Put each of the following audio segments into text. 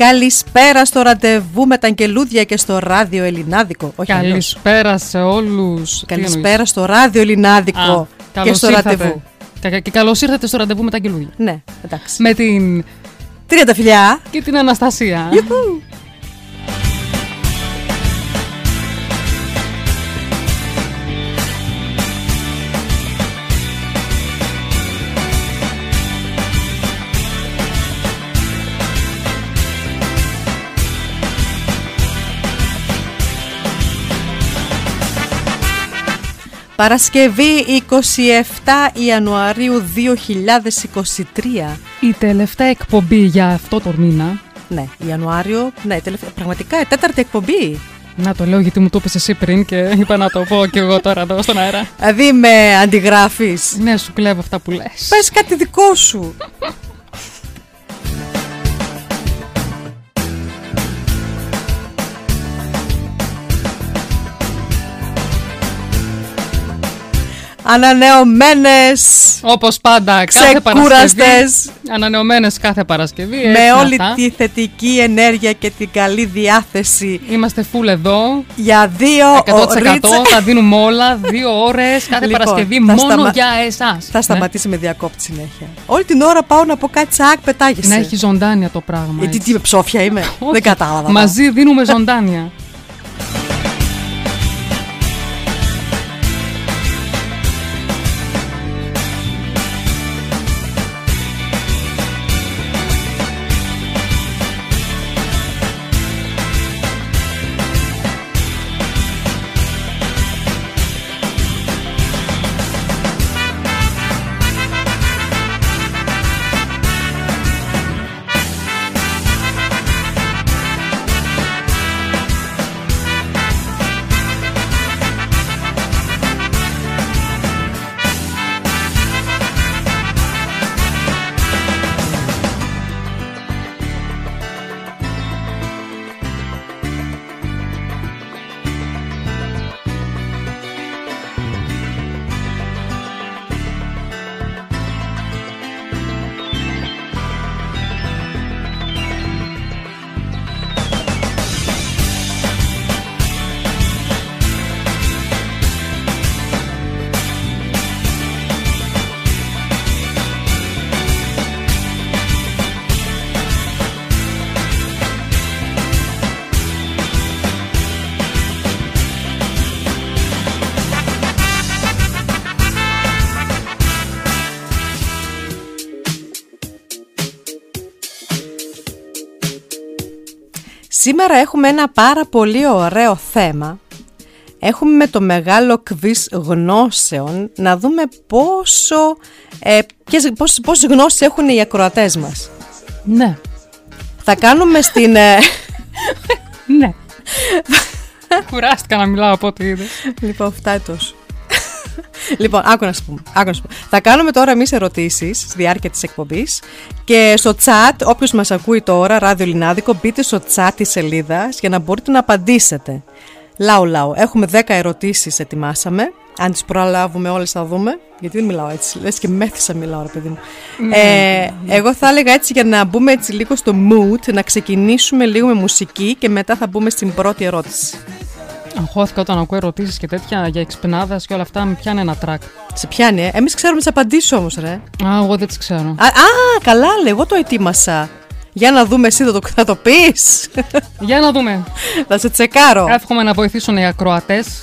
Καλησπέρα στο ραντεβού με τα αγγελούδια και στο ράδιο Ελληνάδικο. Όχι αλλιώς. Καλησπέρα σε όλους. Καλησπέρα στο ράδιο Ελληνάδικο και στο ραντεβού. Και καλώς ήρθατε στο ραντεβού με τα αγγελούδια. Ναι, εντάξει. Με την. Τρίτα φιλιά. και την Αναστασία. Ιουχου. Παρασκευή 27 Ιανουαρίου 2023. Η τελευταία εκπομπή για αυτό το μήνα. Ναι, Ιανουάριο. Ναι, τελευταία, πραγματικά η τέταρτη εκπομπή. Να το λέω γιατί μου το είπες εσύ πριν και είπα να το πω και εγώ τώρα εδώ στον αέρα. Δηλαδή με αντιγράφεις. Ναι, σου κλέβω αυτά που λες. Πες κάτι δικό σου. Ανανεωμένες Όπως πάντα, κάθε Παρασκευή. Ξεκούραστες Ανανεωμένες κάθε Παρασκευή. Με έτσι όλη αυτά. τη θετική ενέργεια και την καλή διάθεση Είμαστε full εδώ. Για δύο 100% ωρίτσα- τα δίνουμε όλα. Δύο ώρες κάθε Λοιπόν, Παρασκευή θα μόνο σταμα- για εσάς. Θα σταματήσει με διακόπτη συνέχεια. Όλη την ώρα πάω να πω κάτι τσακ, Ναι. πετάγεσαι. Να έχει ζωντάνια το πράγμα. Γιατί έτσι. τι, ψόφια είμαι. Όχι. Δεν κατάλαβα. Μαζί δίνουμε ζωντάνια. Σήμερα έχουμε ένα πάρα πολύ ωραίο θέμα. Έχουμε με το μεγάλο κβις γνώσεων να δούμε πόσο, ε, ποιες, πόσες, πόσες γνώσεις έχουν οι ακροατές μας. Ναι. Θα κάνουμε στην... ε, Ναι. Κουράστηκα να μιλάω από ό,τι είδες. λοιπόν, φτάει τόσο. Λοιπόν, άκου να σου πούμε. Άκου να σου πούμε. Θα κάνουμε τώρα εμείς ερωτήσεις στη διάρκεια της εκπομπής και στο chat, όποιος μας ακούει τώρα, ράδιο Λινάδικο, μπείτε στο chat της σελίδας για να μπορείτε να απαντήσετε. Λαού, λαού. Έχουμε 10 ερωτήσεις, ετοιμάσαμε. Αν τις προλάβουμε όλες, θα δούμε. Γιατί δεν μιλάω έτσι. Λες και μέθησα μιλάω, ρε παιδί μου. ε, εγώ θα έλεγα έτσι για να μπούμε έτσι λίγο στο mood, να ξεκινήσουμε λίγο με μουσική και μετά θα μπούμε στην πρώτη ερώτηση. Αγχώθηκα όταν ακούω ερωτήσεις και τέτοια για εξπνάδας και όλα αυτά. Με πιάνει ένα τρακ. Σε πιάνει, ε; Εμείς ξέρουμε τις απαντήσεις όμως, ρε. Α, εγώ δεν τις ξέρω. Α, α, καλά, λέει, εγώ το ετοίμασα. Για να δούμε, εσύ θα το, θα το πεις. Για να δούμε. θα σε τσεκάρω. Εύχομαι να βοηθήσουν οι ακροατές.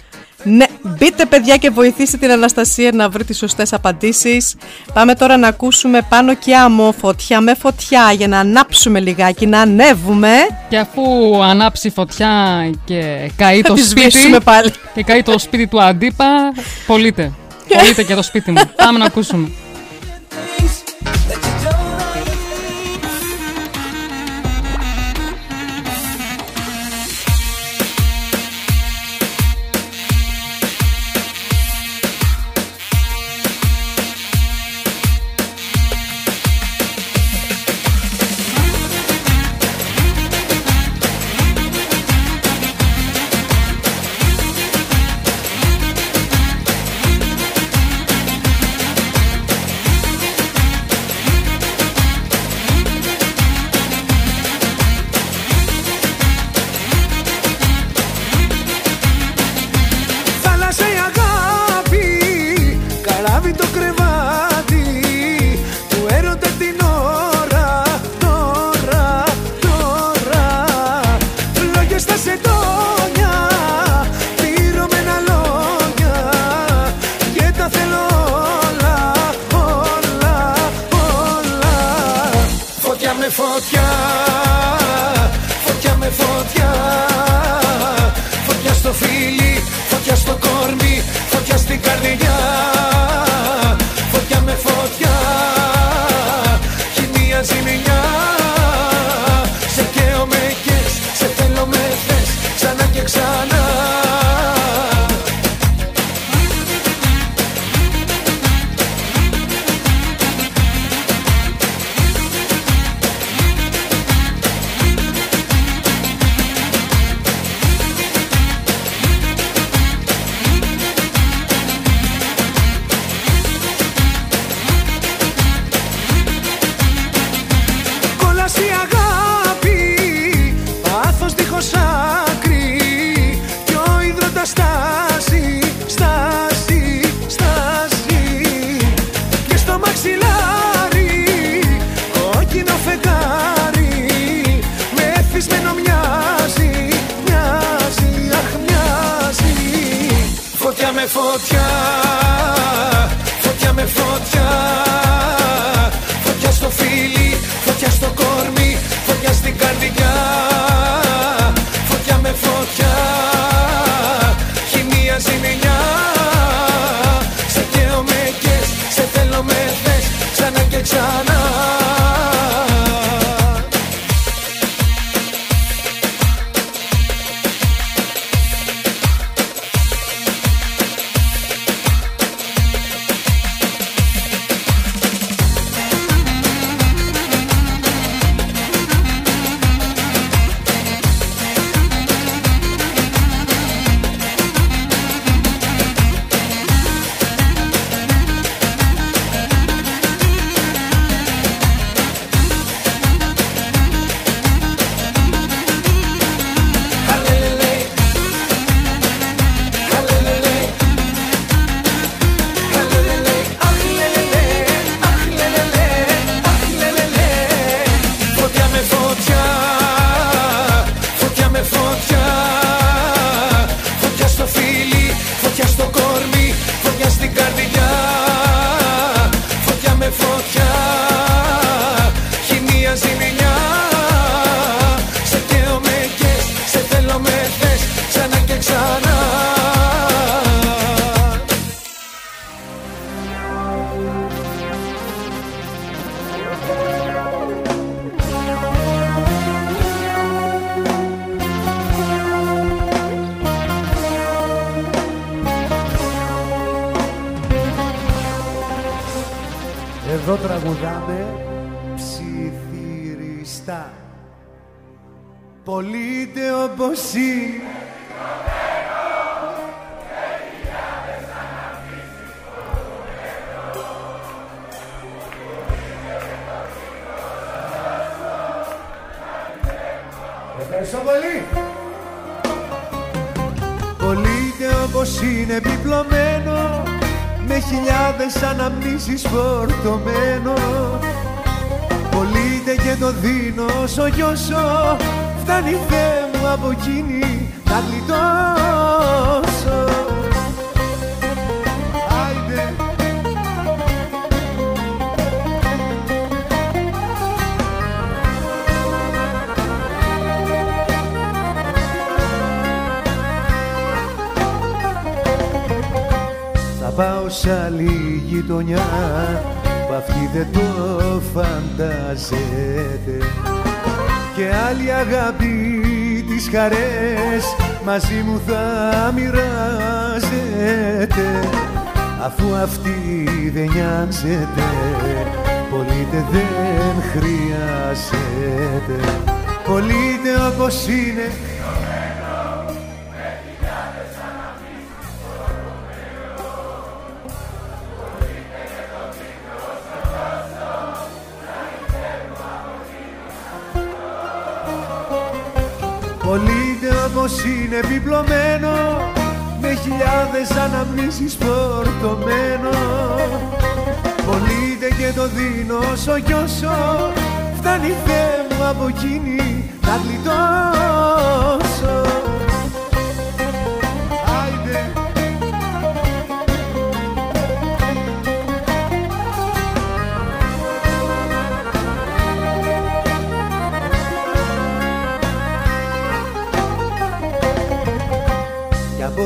Ναι, μπείτε παιδιά και βοηθήστε την Αναστασία να βρει τις σωστές απαντήσεις. Πάμε τώρα να ακούσουμε πάνω και άμμο φωτιά με φωτιά για να ανάψουμε λιγάκι, να ανέβουμε. Και αφού ανάψει φωτιά και καεί το σπίτι, και καεί το σπίτι του αντίπα, πωλείται. Πωλείται και το σπίτι μου. Πάμε να ακούσουμε.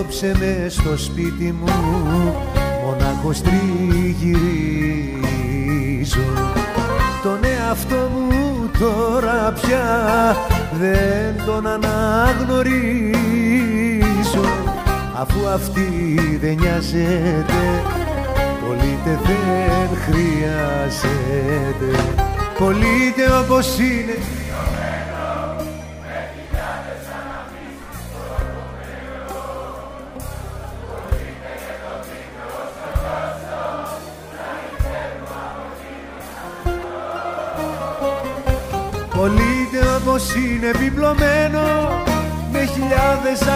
Απόψε με στο σπίτι μου μονάχος τριγυρίζω. Τον εαυτό μου τώρα πια δεν τον αναγνωρίζω. Αφού αυτή δεν νοιάζεται πολύτε δεν χρειάζεται. Πολύτε όπως είναι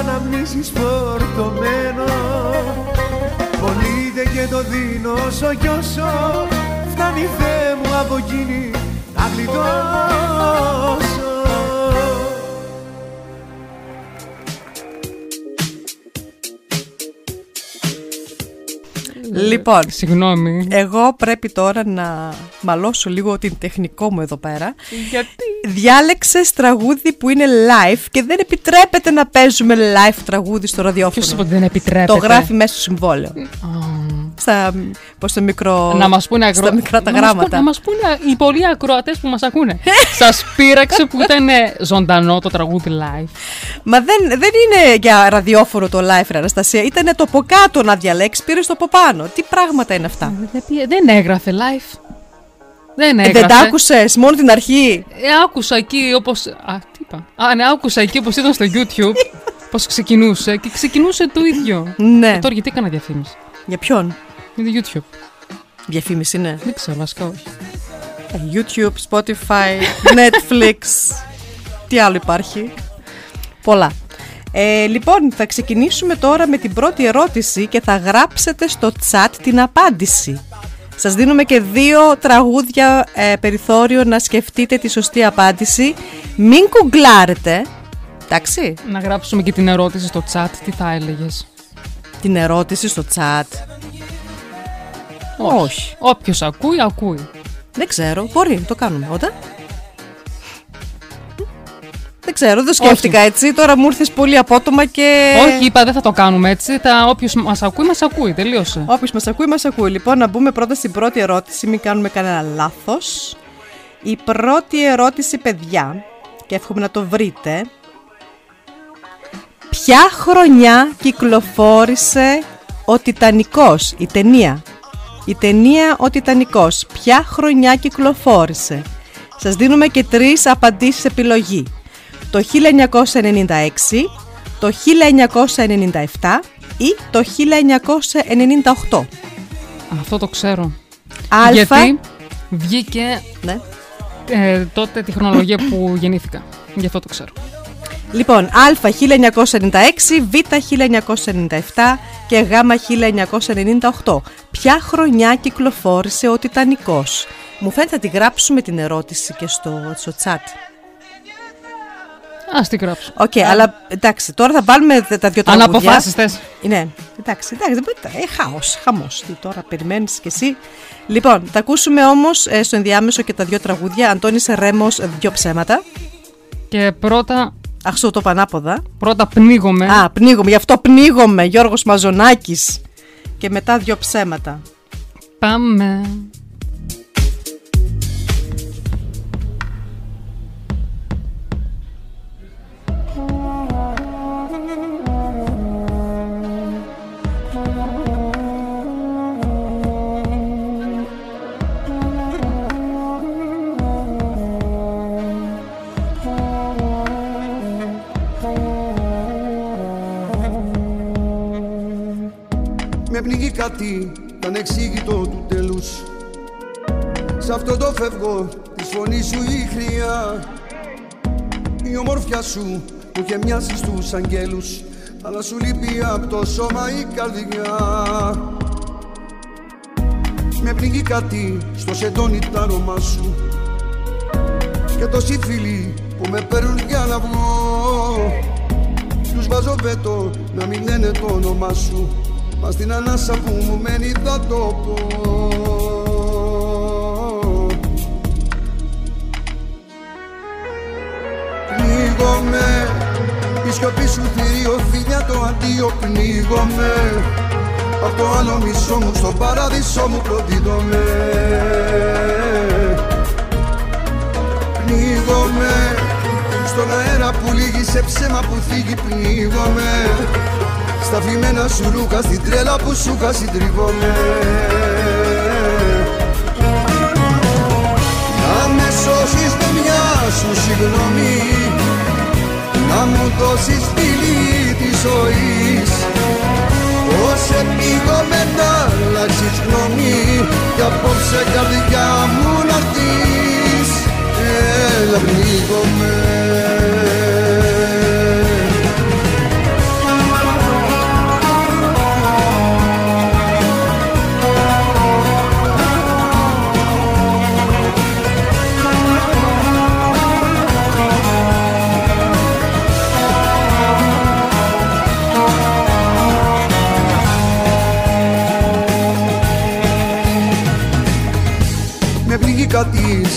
αναμνήσεις φορτωμένο. Πολύτε και το δίνω όσο κι όσο φτάνει Θεέ μου από εκείνη να γλιτώσω Λοιπόν, Συγγνώμη. εγώ πρέπει τώρα να μαλώσω λίγο την τεχνικό μου εδώ πέρα. Γιατί; Διάλεξε τραγούδι που είναι live και δεν επιτρέπεται να παίζουμε live τραγούδι στο Ποιος είπε ραδιόφωνο. ότι δεν επιτρέπεται; Το γράφει μέσα στο συμβόλαιο. Α, Στα, πώς το μικρό, Να μας πούνε ακρο... στα μικρά τα να μας γράμματα. πούνε- Να μας πούνε οι πολλοί ακροατές που μας ακούνε. Σας πείραξε που ήταν ζωντανό το τραγούδι live. Μα δεν, δεν είναι για ραδιόφωνο το live, ρε Αναστασία. Ήταν το από κάτω να διαλέξει, πήρες το από πάνω. Τι πράγματα είναι αυτά; Δεν, πήρε- δεν έγραφε live. Δεν Ε, έγραφε. δεν τα άκουσες μόνο την αρχή; Ε, άκουσα εκεί όπω. Α, τι είπα; Α, ναι, άκουσα εκεί όπως ήταν στο YouTube. Πώς ξεκινούσε και ξεκινούσε το ίδιο. Ναι. Ε, τώρα γιατί έκανα διαφήμιση; Για ποιον; Είναι το YouTube. Διαφήμιση είναι. Δεν ξέρω, βασικά όχι. Ε, YouTube, Spotify, Netflix. Τι άλλο υπάρχει; Πολλά. Ε, λοιπόν, θα ξεκινήσουμε τώρα με την πρώτη ερώτηση και θα γράψετε στο chat την απάντηση. Σας δίνουμε και δύο τραγούδια ε, περιθώριο να σκεφτείτε τη σωστή απάντηση. Μην κουγκλάρετε. Εντάξει, Να γράψουμε και την ερώτηση στο chat. Τι θα έλεγες. Την ερώτηση στο chat. Όχι. Όποιος ακούει, ακούει. Δεν ξέρω, μπορεί, το κάνουμε. Όταν. Δεν ξέρω, δεν σκέφτηκα έτσι. Τώρα μου ήρθες πολύ απότομα και. Όχι, είπα δεν θα το κάνουμε έτσι. Όποιος μας ακούει, μας ακούει. Τελείωσε. Όποιος μας ακούει, μας ακούει. Λοιπόν, να μπούμε πρώτα στην πρώτη ερώτηση, μην κάνουμε κανένα λάθος. Η πρώτη ερώτηση, παιδιά, και εύχομαι να το βρείτε. Ποια χρονιά κυκλοφόρησε ο Τιτανικός, η ταινία; Η ταινία ο Τιτανικός. Ποια χρονιά κυκλοφόρησε; Σας δίνουμε και τρεις απαντήσεις επιλογή. Το 1996, το 1997 ή το 1998. Αυτό το ξέρω. Α, Γιατί βγήκε ναι. ε, τότε τη χρονολογία που γεννήθηκα. Γι' αυτό το ξέρω. Λοιπόν, Α 1996, Β 1997 και Γ 1998. Ποια χρονιά κυκλοφόρησε ο Τιτανικός; Μου φαίνεται να τη γράψουμε την ερώτηση και στο, στο chat. Α την γράψω. Οκ, αλλά εντάξει, τώρα θα βάλουμε τε- τα δύο Αν τραγούδια. αποφάσει θε. Ναι, εντάξει, εντάξει, δεν μπορεί. Ε, χάος, χαμός. Τι τώρα περιμένεις κι εσύ. Λοιπόν, θα ακούσουμε όμως ε, στο ενδιάμεσο και τα δύο τραγούδια. Αντώνης Ρέμος, δύο ψέματα. Και πρώτα, Αχ, σου το πανάποδα. πρώτα πνίγομαι. Α, πνίγομαι, γι' αυτό πνίγομαι, Γιώργος Μαζονάκης. Και και μετά δυο ψέματα. Πάμε. Πνίγει κάτι ανεξήγητο του τέλους. Σ' αυτό το φεύγω της φωνής σου η χρειά. Η ομορφιά σου που είχε μοιάσει στους αγγέλους Αλλά σου λείπει από το σώμα η καρδιά. Με πνίγει κάτι στο σεντόνι τα αρώμα σου. Και τόσοι φίλοι που με παίρνουν για να βγω Τους βάζω βέτο να μην λένε το όνομά σου Μα στην ανάσα που μου μένει θα το πω. Πνίγομαι Η σιωπή σου θηρίο φίλια το αντίο πνίγομαι. Απ' το άλλο μισό μου στο παράδεισό μου προδίδομαι Πνίγομαι Στον αέρα που λύγει σε ψέμα που θίγει πνίγομαι στα φημένα σου ρούχα, στην τρέλα που σου είχα συντριβόμαι Να με σώσεις με μια σου συγγνώμη Να μου δώσεις φίλη της ζωής. Πώς επίγομαι να αλλάξεις γνώμη Κι απόψε καρδιά μου να έρθεις Έλα πνίγομαι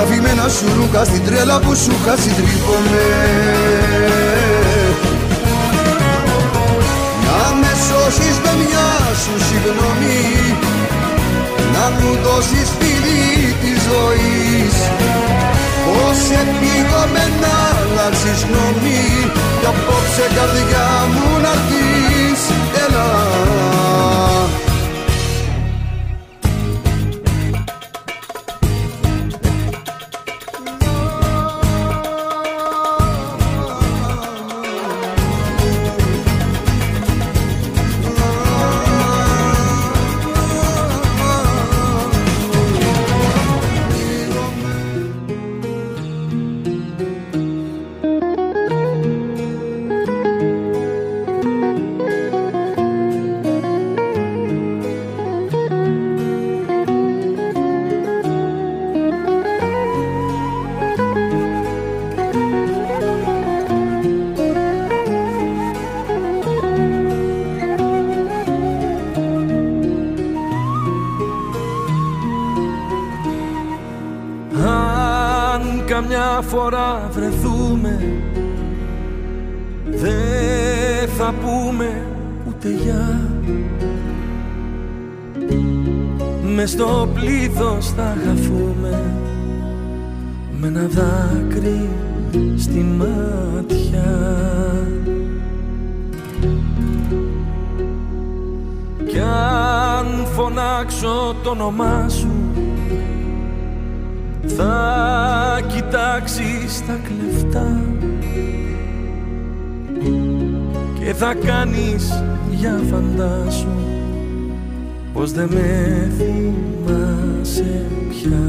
Στα φημένα σου ρούχα στην τρέλα που σου είχα συντρίβομαι Να με σώσεις με μια σου συγγνώμη Να μου δώσεις φίλη της ζωής. Πώς επίγομαι να αλλάξεις γνώμη Κι απόψε καρδιά πως δεν με θυμάσαι πια.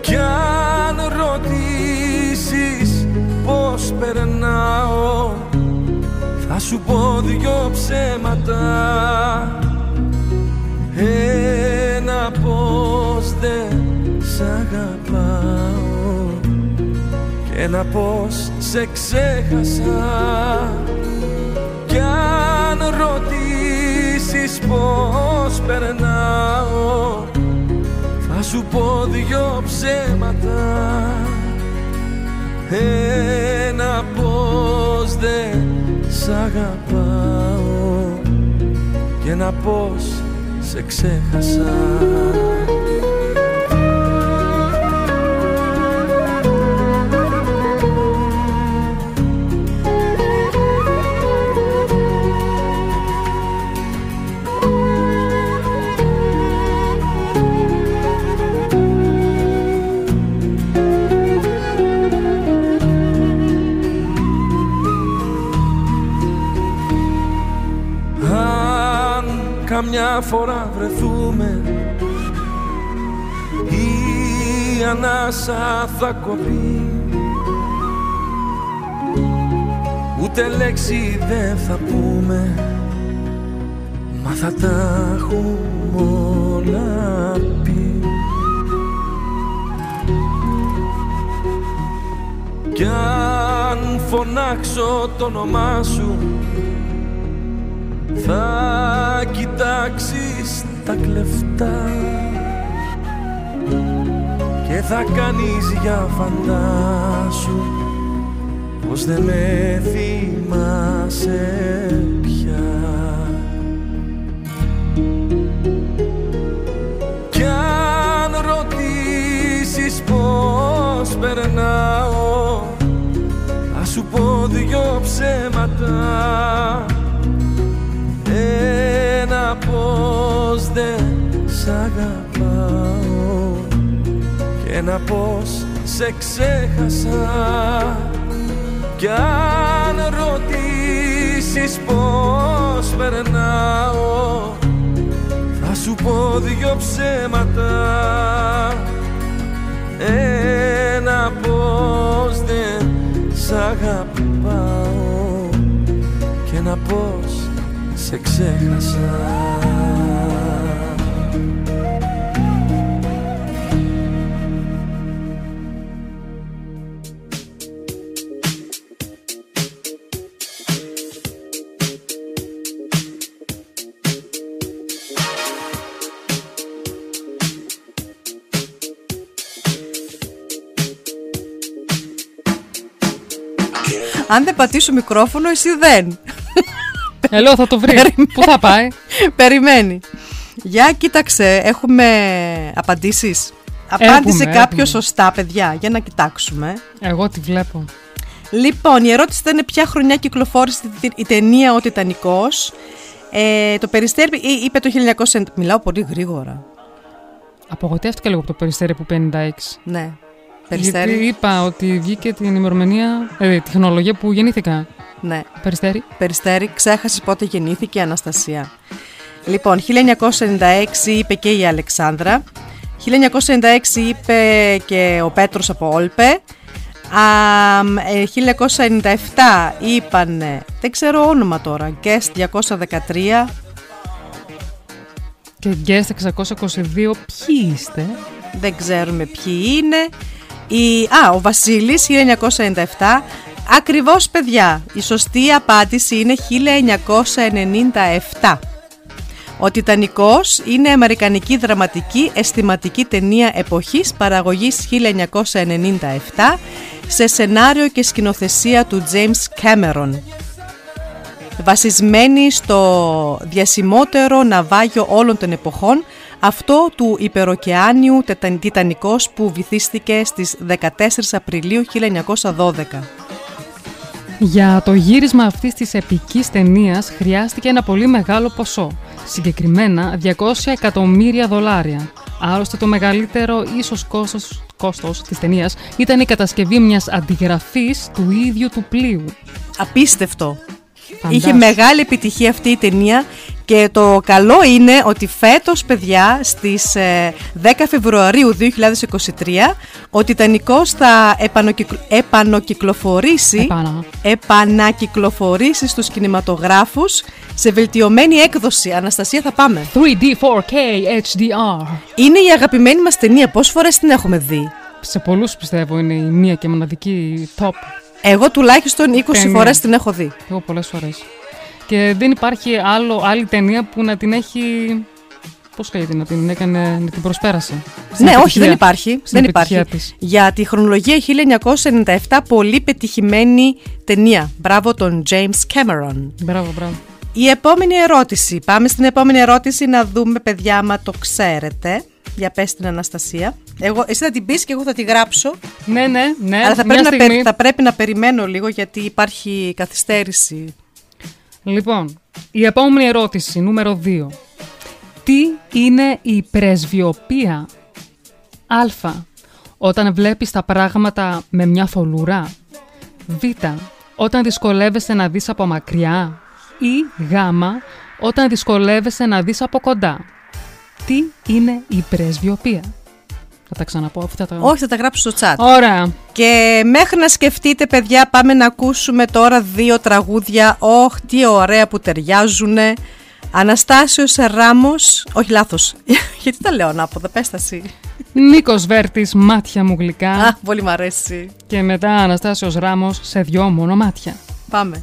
Κι αν ρωτήσεις πως περνάω θα σου πω δυο ψέματα. Ένα πως δεν σ' αγαπάω και ένα πως σε ξέχασα περνάω. Θα σου πω δυο ψέματα. Ένα πως δεν σ' αγαπάω. Και ένα πως σε ξέχασα καμιά φορά βρεθούμε. Η ανάσα θα κοπεί. Ούτε λέξη δεν θα πούμε. Μα θα τα έχουμε όλα πει. Κι αν φωνάξω το όνομά σου θα κοιτάξεις τα κλεφτά και θα κάνεις για φαντάσου πως δεν με θυμάσαι πια. Κι αν ρωτήσεις πως περνάω θα σου πω δυο ψέματα. Ένα πως δεν σ' αγαπάω και ένα πως σε ξέχασα. Κι αν ρωτήσεις πως περνάω θα σου πω δυο ψέματα. Ένα πως δεν σ' αγαπάω και ένα πως σε ξέχασα Αν δεν πατήσω μικρόφωνο, εσύ δεν. Ελώ, θα το βρει. Πού θα πάει; Περιμένει. Για κοίταξε, έχουμε απαντήσεις. Απάντησε Έχουμε, κάποιος έχουμε. σωστά, παιδιά, για να κοιτάξουμε. Εγώ τη βλέπω. Λοιπόν, η ερώτηση ήταν ποια χρονιά κυκλοφόρησε η- η ταινία Ο Τιτανικός. Ε, το Περιστέρι εί- είπε το 1900. Μιλάω πολύ γρήγορα. Απογοητεύτηκα λίγο από το περιστέρι που 56. Ναι. Περιστέρι. Γιατί είπα ότι βγήκε την ημερομηνία, ε, τη χρονολογία που γεννήθηκα. Ναι. Περιστέρι. Περιστέρι, ξέχασες πότε γεννήθηκε η Αναστασία. Λοιπόν, 1996 είπε και η Αλεξάνδρα. 1996 είπε και ο Πέτρος από Όλπε. Αμ, ε, 1997 είπαν, δεν ξέρω όνομα τώρα, Guest 213. Και Guest 622. Ποιοι είστε; Δεν ξέρουμε ποιοι είναι. Η, α, ο Βασίλης 1997. Ακριβώς παιδιά, η σωστή απάντηση είναι 1997. Ο Τιτανικός είναι αμερικανική δραματική αισθηματική ταινία εποχής παραγωγής 1997 σε σενάριο και σκηνοθεσία του James Cameron βασισμένη στο διασημότερο ναυάγιο όλων των εποχών, αυτό του υπεροκεάνιου τετα- Τιτανικός που βυθίστηκε στις 14 Απριλίου 1912. Για το γύρισμα αυτής της επικής ταινίας χρειάστηκε ένα πολύ μεγάλο ποσό, συγκεκριμένα 200 εκατομμύρια δολάρια. Άλλωστε το μεγαλύτερο ίσως κόστος, κόστος της ταινίας ήταν η κατασκευή μιας αντιγραφής του ίδιου του πλοίου. Απίστευτο. Φαντάσου. Είχε μεγάλη επιτυχία αυτή η ταινία και το καλό είναι ότι φέτος, παιδιά, στις ε, 10 Φεβρουαρίου 2023, ο Τιτανικός θα επανοκυκλ- επανοκυκλοφορήσει, Επάνα. επανακυκλοφορήσει στους κινηματογράφους σε βελτιωμένη έκδοση. Αναστασία, θα πάμε. 3D 4K HDR. Είναι η αγαπημένη μας ταινία. Πόσες φορές την έχουμε δει; Σε πολλούς πιστεύω είναι η μία και μοναδική top. Εγώ τουλάχιστον 20 Ταινία. φορές την έχω δει. Εγώ πολλές φορές. Και δεν υπάρχει άλλο, άλλη ταινία που να την έχει... Πώς λέγεται, να την έκανε, να την προσπέρασε. Στην ναι, όχι, επιτυχία- δεν υπάρχει. στην Δεν επιτυχία υπάρχει. της. Για τη χρονολογία 1997, πολύ πετυχημένη ταινία. Μπράβο τον James Cameron. Μπράβο, μπράβο. Η επόμενη ερώτηση. Πάμε στην επόμενη ερώτηση να δούμε, παιδιά, άμα το ξέρετε. Για πες την Αναστασία. Εγώ, εσύ θα την πεις και εγώ θα τη γράψω. Ναι, ναι, ναι. αλλά θα μια πρέπει, να, στιγμή... περι- θα πρέπει να περιμένω λίγο γιατί υπάρχει καθυστέρηση. Λοιπόν, η επόμενη ερώτηση, νούμερο 2. Τι είναι η πρεσβειοπία Α. Όταν βλέπεις τα πράγματα με μια φωλουρά Β. Όταν δυσκολεύεσαι να δεις από μακριά; Ή Γ. Όταν δυσκολεύεσαι να δεις από κοντά; Τι είναι η πρεσβειοπία Θα τα ξαναπώ αυτά τα... Όχι, θα τα γράψω στο chat. Ωραία. Και μέχρι να σκεφτείτε, παιδιά, πάμε να ακούσουμε τώρα δύο τραγούδια. Όχ, τι ωραία που ταιριάζουν. Αναστάσιος Ράμος, όχι λάθος, γιατί τα λέω ανάποδα, πες τα εσύ. Νίκος Βέρτης, μάτια μου γλυκά. Α, πολύ μ' αρέσει. Και μετά Αναστάσιος Ράμος σε δυο μόνο μάτια. Πάμε.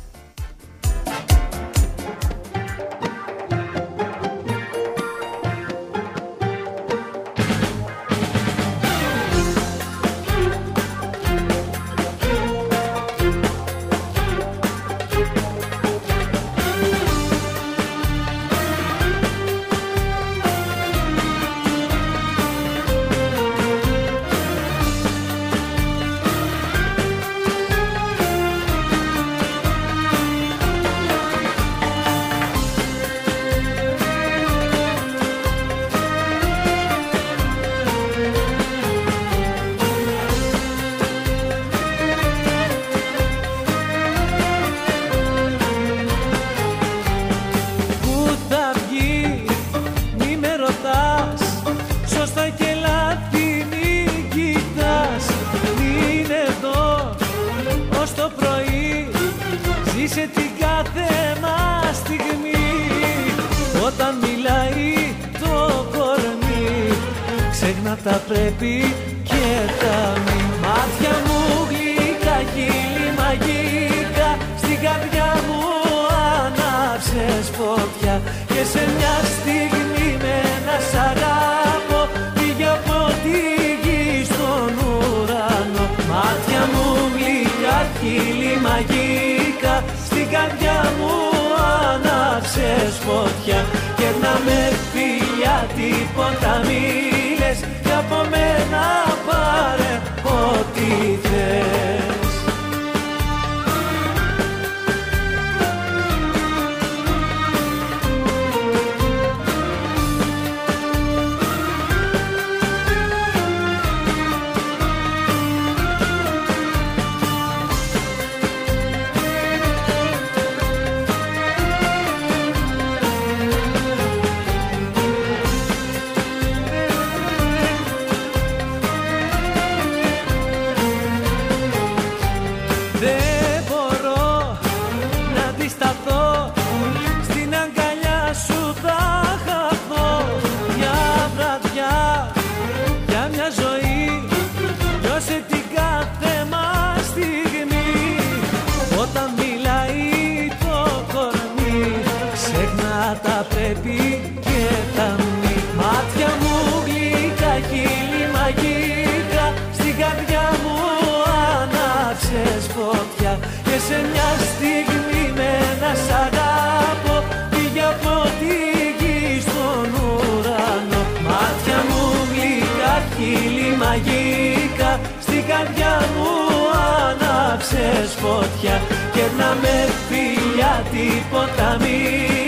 μάτια και να με φιλιά τίποτα μη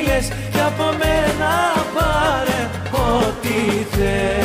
λες. Και από μένα πάρε ό,τι θες.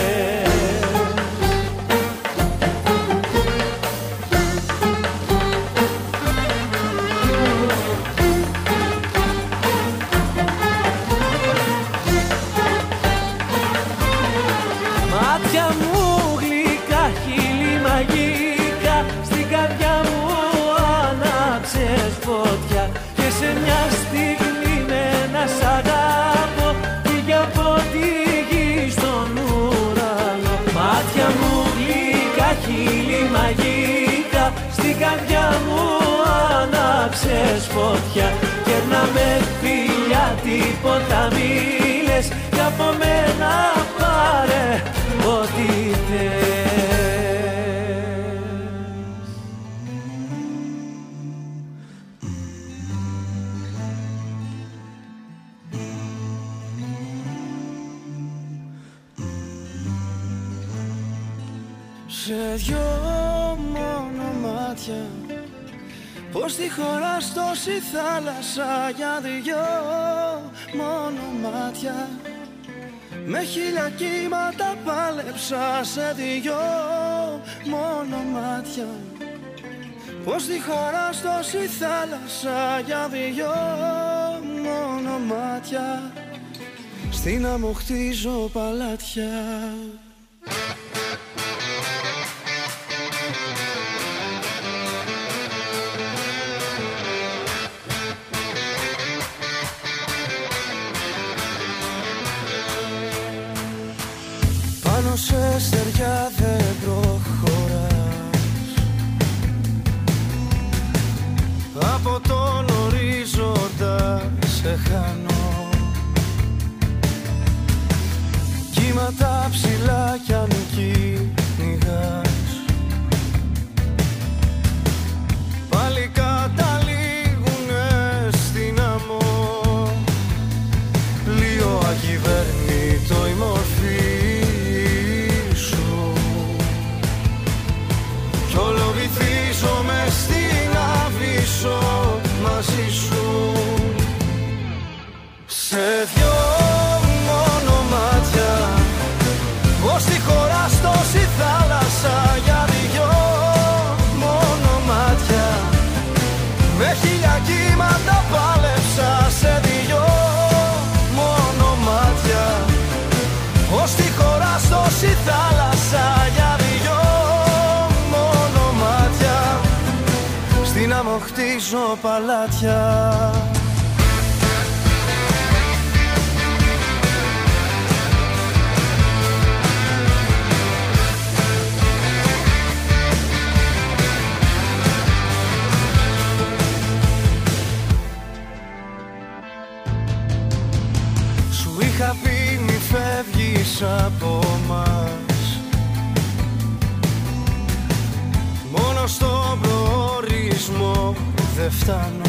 φωτιά και να με φιλιά τίποτα μην Στη τη χώρα στο θάλασσα για δυο μόνο μάτια. Με χίλια κύματα πάλεψα σε δυο μόνο μάτια. Πως τη χώρα στο θάλασσα για δυο μόνο μάτια. Στην αμοχτίζω παλάτια. la canne qui παλάτια. stop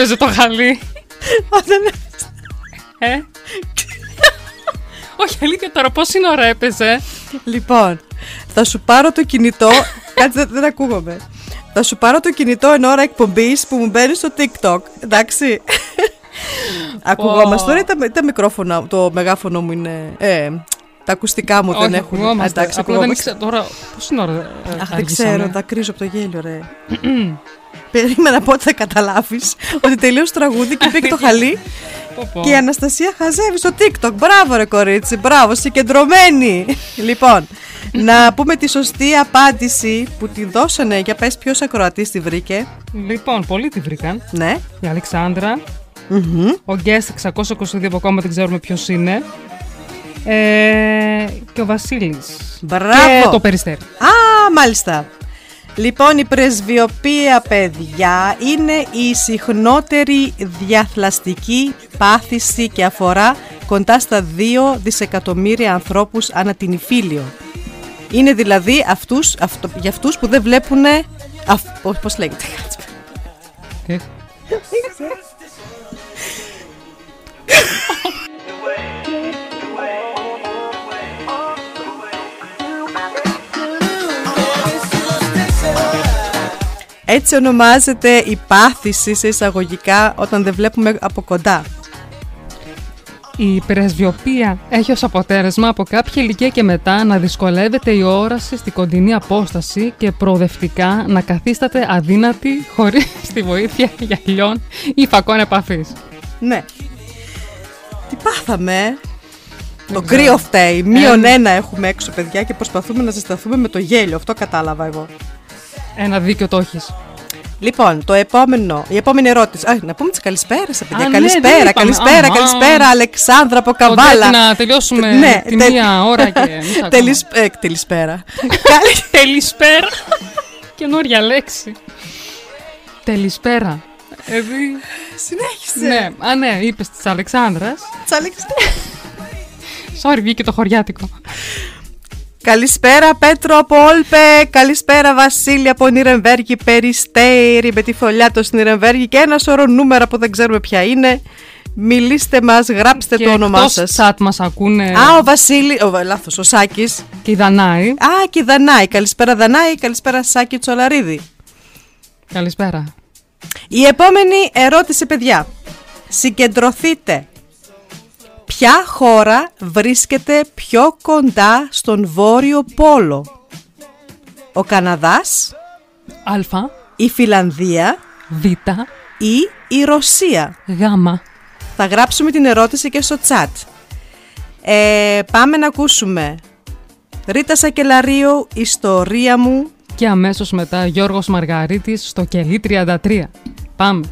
έπαιζε το χαλί, Όταν ε; Όχι, αλήθεια τώρα, πόση ώρα έπαιζε; Λοιπόν, θα σου πάρω το κινητό. Κάτσε, δεν, δεν ακούγομαι. Θα σου πάρω το κινητό εν ώρα εκπομπής που μου μπαίνει στο TikTok. Εντάξει. Ακουγόμαστε. Τώρα ή τα, τα μικρόφωνα, το μεγάφωνο μου είναι. Ε, τα ακουστικά μου δεν Όχι, έχουν. ακουγόμαστε. Εντάξει, Απλά δεν ακουγόμαστε. ήξερα τώρα. Πόση ώρα. ε, Αχ, δεν αργήσαμε; ξέρω, τα κρίζω από το γέλιο, ρε. Περίμενα πότε θα καταλάβεις ότι τελείωσε το τραγούδι και πήγε το χαλί Πω, πω. και η Αναστασία χαζεύει στο TikTok. Μπράβο, ρε κορίτσι, μπράβο, συγκεντρωμένη. λοιπόν, να πούμε τη σωστή απάντηση που τη δώσανε. Για πες ποιος ακροατής τη βρήκε. Λοιπόν, πολλοί τη βρήκαν. Ναι. Η αλεξανδρα Ο Guest 622 που ακόμα δεν ξέρουμε ποιος είναι. Ε, και ο Βασίλης. Μπράβο. Και το Περιστέρι. Α, μάλιστα. Λοιπόν, η πρεσβειοποία, παιδιά, είναι η συχνότερη διαθλαστική πάθηση και αφορά κοντά στα 2 δισεκατομμύρια ανθρώπους ανά την υφήλιο. Είναι δηλαδή αυτούς, αυτό, για αυτούς που δεν βλέπουν... Αυ, πώς, πώς λέγεται, Έτσι ονομάζεται η πάθηση σε εισαγωγικά όταν δεν βλέπουμε από κοντά. Η πρεσβειοποία έχει ως αποτέλεσμα από κάποια ηλικία και μετά να δυσκολεύεται η όραση στη κοντινή απόσταση και προοδευτικά να καθίσταται αδύνατη χωρίς τη βοήθεια γυαλιών ή φακών επαφής. Ναι. Τι πάθαμε, ε; Το κρύο φταίει. Μείον Ε, ένα έχουμε έξω, παιδιά, και προσπαθούμε να ζεσταθούμε με το γέλιο. Αυτό κατάλαβα εγώ. Ένα δίκιο το έχεις. Λοιπόν, το επόμενο, η επόμενη ερώτηση. Α, να πούμε τις καλησπέρα, παιδιά. Α, ναι, καλησπέρα, δεν είπαμε. καλησπέρα, Αμά. καλησπέρα, Αλεξάνδρα από Καβάλα. Ότι να τελειώσουμε Ναι, τη τε- μία ώρα και μισά ακόμα. Τελισ... ε, τελισπέρα. Καλη- Τελισπέρα. Καινούργια λέξη. Τελισπέρα. Δηλαδή, Συνέχισε. ναι, α, ναι, είπες της Αλεξάνδρας. Τσάλεξε. Sorry, βγήκε το χωριάτικο. Καλησπέρα Πέτρο από Όλπε, καλησπέρα Βασίλη από Νιρεμβέργη, Περιστέρη με τη φωλιά του στην Νιρεμβέργη και ένα σωρό νούμερα που δεν ξέρουμε ποια είναι. Μιλήστε μας, γράψτε και το όνομά εκτός σας. chat μας ακούνε Α, ο Βασίλη, ο, λάθος, ο Σάκης. και η Δανάη. Α, και η Δανάη. Καλησπέρα Δανάη, καλησπέρα Σάκη Τσολαρίδη. Καλησπέρα. Η επόμενη ερώτηση, παιδιά. Συγκεντρωθείτε. Ποια χώρα βρίσκεται πιο κοντά στον Βόρειο Πόλο; Ο Καναδάς, Α, η Φιλανδία Β, ή η Ρωσία; Γ. Θα γράψουμε την ερώτηση και στο chat. Ε, πάμε να ακούσουμε. Ρίτα Σακελαρίου, ιστορία μου. Και αμέσως μετά Γιώργος Μαργαρίτης στο κελί 33. Πάμε.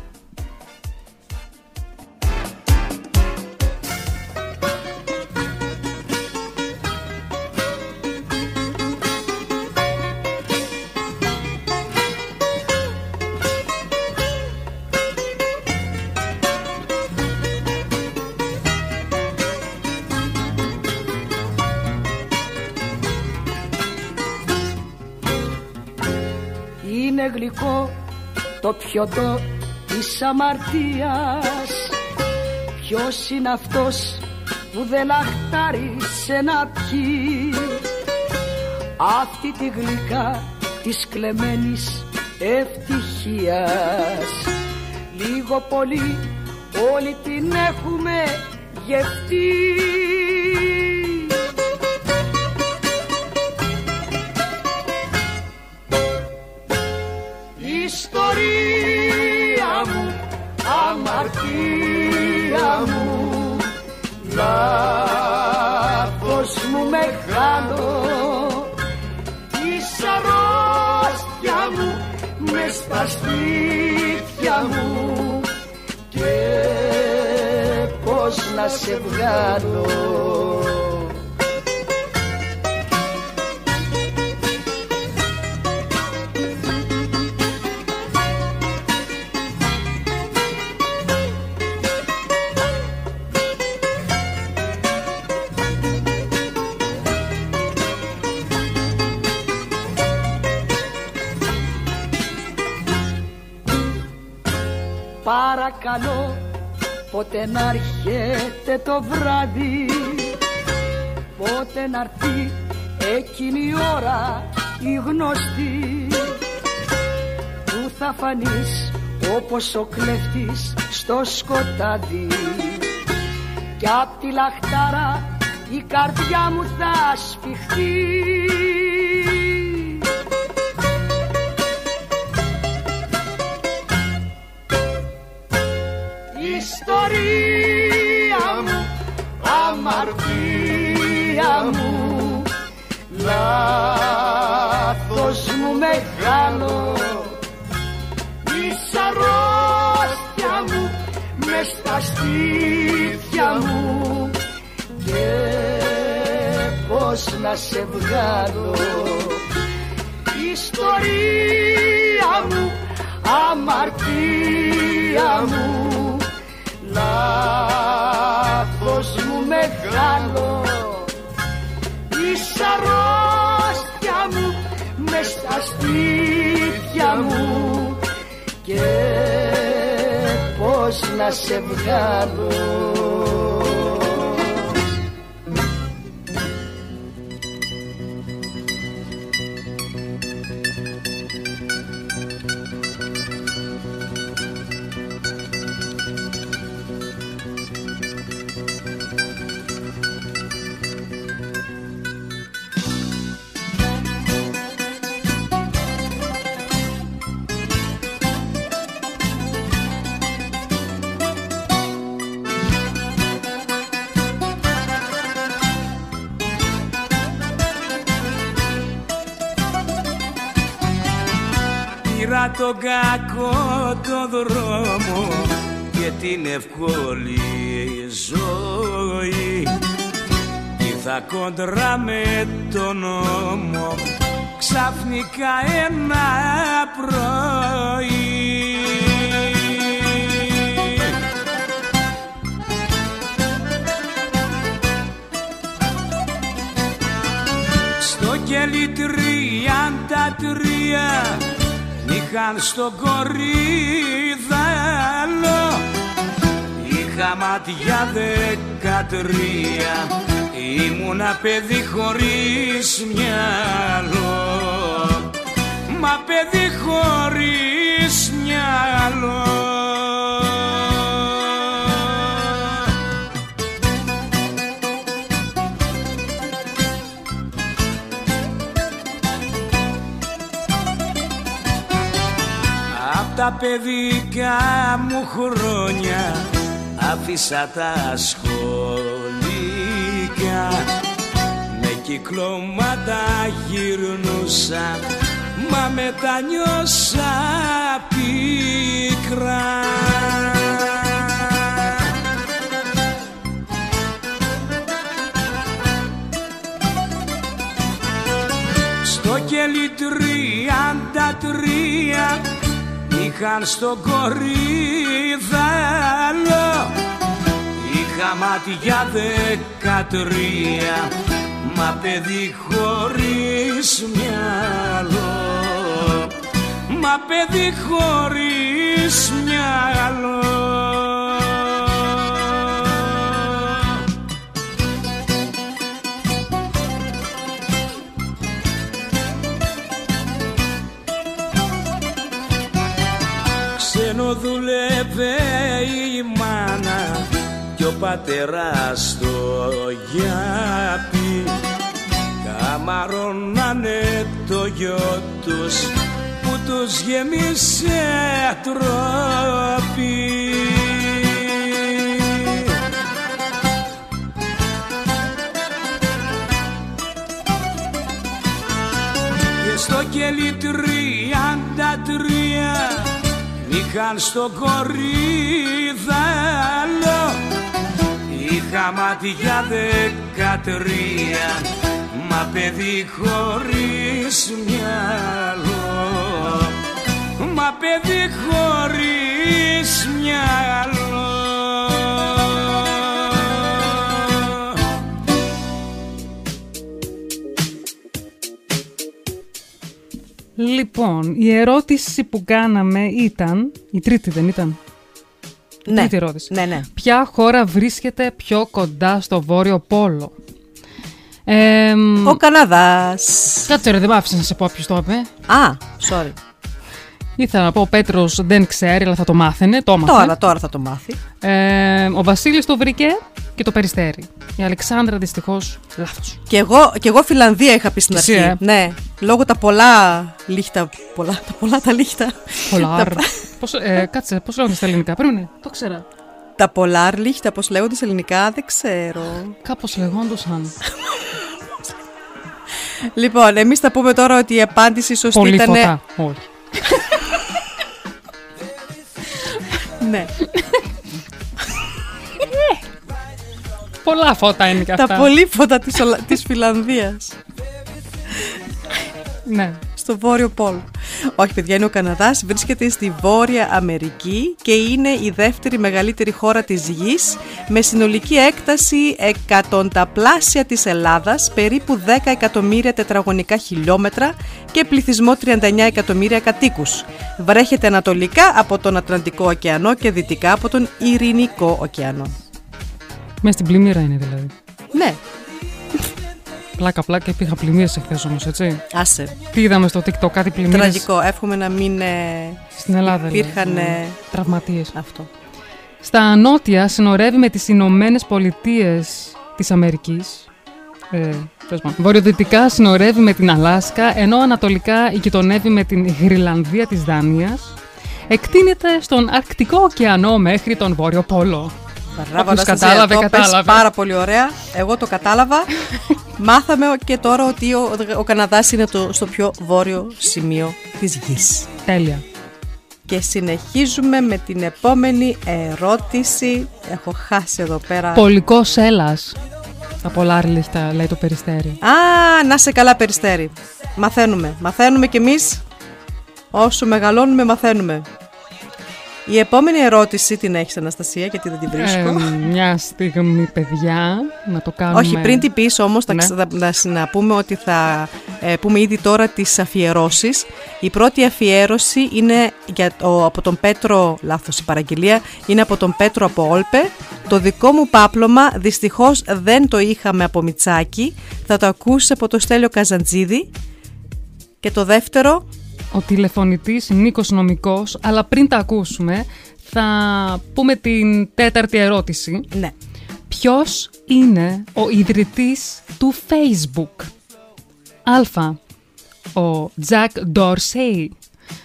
Πιωτό της αμαρτίας Ποιος είναι αυτός που δεν λαχτάρισε να πιει. Αυτή τη γλυκά της κλεμμένης ευτυχίας. Λίγο πολύ όλοι την έχουμε γευτεί αμαρτία μου. Λάθος μου μεγάλο Της αρρώστια μου μες στα σπίτια μου. Και πως να σε βγάλω Παρακαλώ πότε να έρχεται το βράδυ. Πότε να έρθει εκείνη η ώρα η γνωστή Που θα φανείς όπως ο κλέφτης στο σκοτάδι. Κι απ' τη λαχτάρα η καρδιά μου θα σφιχτεί ιστορία μου, αμαρτία μου. Λάθος μου μεγάλο η σαρόστια μου μες στα στήθια μου. Και πως να σε βγάλω. Ιστορία μου, αμαρτία μου λάθος μου μεγάλο. Η σαρόστια μου μες στα στήθια μου και πως να σε βγάλω τον κακό το δρόμο και την ευκολή ζωή. Ήρθα κοντρά με τον νόμο ξαφνικά ένα πρωί. Στο κελί τριάντα τρία είχαν στο κορίδαλο Είχα ματιά δεκατρία. Ήμουνα παιδί χωρίς μυαλό. Μα παιδί χωρίς μυαλό τα παιδικά μου χρόνια άφησα τα σχολικά Με κυκλώματα γυρνούσα μα μετανιώσα πίκρα. Στο κελί τριάντα τρία είχαν στο κορίδαλο Είχα μάτια δεκατρία μα παιδί χωρίς μυαλό. Μα παιδί χωρίς μυαλό δούλευε η μάνα κι ο πατέρας στο γιάπι. Καμαρώνανε το γιο τους που τους γεμίσε τρόπι. Και στο κελί τριάντα τρία είχαν στο κορίδαλο Στα μάτια δεκατρία Μα παιδί χωρίς μυαλό. Μα παιδί χωρίς μυαλό Λοιπόν, η ερώτηση που κάναμε ήταν. Η τρίτη δεν ήταν; Η Ναι. Τρίτη ερώτηση. Ναι, ναι. Ποια χώρα βρίσκεται πιο κοντά στο Βόρειο Πόλο; Ε, Ο Καναδάς. Κάτσε ρε, δεν μ' άφησες να σε πω ποιος το είπε. Α, sorry. Ήθελα να πω ο Πέτρος δεν ξέρει, αλλά θα το μάθαινε. Το έμαθε. Τώρα, τώρα θα το μάθει. Ε, ο Βασίλης το βρήκε και το περιστέρι. Η Αλεξάνδρα δυστυχώς λάθος. Και εγώ, και εγώ Φιλανδία είχα πει στην Εσύ, αρχή. ε. Ναι, λόγω τα πολλά λίχτα. Πολλά, τα πολλά τα λίχτα. Πολάρ. τα, πώς, ε, κάτσε, πώς λέγονται στα ελληνικά. Πρέπει να είναι. Το ξέρα. τα πολλάρ λίχτα, πώς λέγονται σε ελληνικά, δεν ξέρω. Κάπως λεγόντουσαν. Λοιπόν, εμείς θα πούμε τώρα ότι η απάντηση σωστή Πολύ ήταν. φωτά. Όχι. Ναι. Πολλά φώτα είναι και αυτά. τα πολύφωτα της, Ολα... της Φιλανδίας. Ναι. Στο Βόρειο Πόλο. Όχι, παιδιά, είναι ο Καναδάς, βρίσκεται στη Βόρεια Αμερική και είναι η δεύτερη μεγαλύτερη χώρα της γης με συνολική έκταση εκατονταπλάσια της Ελλάδας, περίπου 10 εκατομμύρια τετραγωνικά χιλιόμετρα και πληθυσμό 39 εκατομμύρια κατοίκους. Βρέχεται ανατολικά από τον Ατλαντικό ωκεανό και δυτικά από τον Ειρηνικό ωκεανό. Μέσα στην πλημμύρα είναι δηλαδή. Ναι, Πλάκα, πλάκα, υπήρχαν πλημμύρες εχθές όμως, έτσι. άσε. Τι είδαμε στο TikTok, κάτι πλημμύρες; Τραγικό. Εύχομαι να μην ε, Στην Ελλάδα. υπήρχαν δηλαδή, ε, Τραυματίες. αυτό. Στα νότια συνορεύει με τις Ηνωμένες Πολιτείες της Αμερικής. Ε, τέλος πάντων. Βορειοδυτικά συνορεύει με την Αλάσκα, ενώ ανατολικά γειτονεύει με την Γρυλανδία της Δανίας. Εκτείνεται στον Αρκτικό ωκεανό μέχρι τον Βόρειο Πόλο. Μπράβο, Όποιος Αναστασία, κατάλαβε, το πες κατάλαβε. πάρα πολύ ωραία. Εγώ το κατάλαβα. Μάθαμε και τώρα ότι ο, ο Καναδάς είναι το, στο πιο βόρειο σημείο της γης. Τέλεια. Και συνεχίζουμε με την επόμενη ερώτηση. Έχω χάσει εδώ πέρα. Πολικός έλας. Τα πολλάρλιστα, λέει το περιστέρι. Α, να σε καλά περιστέρι. Μαθαίνουμε. Μαθαίνουμε κι εμείς. Όσο μεγαλώνουμε μαθαίνουμε. Η επόμενη ερώτηση την έχεις Αναστασία γιατί δεν την βρίσκω. Ε, μια στιγμή, παιδιά, να το κάνουμε. Όχι, πριν την πεις όμως, θα Ναι. ξα- θα- να, να πούμε ότι θα ε, πούμε ήδη τώρα τις αφιερώσεις. Η πρώτη αφιέρωση είναι για το, από τον Πέτρο, λάθος η παραγγελία, είναι από τον Πέτρο από Όλπε. Το δικό μου πάπλωμα δυστυχώς δεν το είχαμε από Μιτσάκι. Θα το ακούσεις από το Στέλιο Καζαντζίδη. Και το δεύτερο, ο τηλεφωνητής Νίκος Νομικός, αλλά πριν τα ακούσουμε θα πούμε την τέταρτη ερώτηση. ναι, Ποιος είναι ο ιδρυτής του Facebook? Α. Ο Jack Dorsey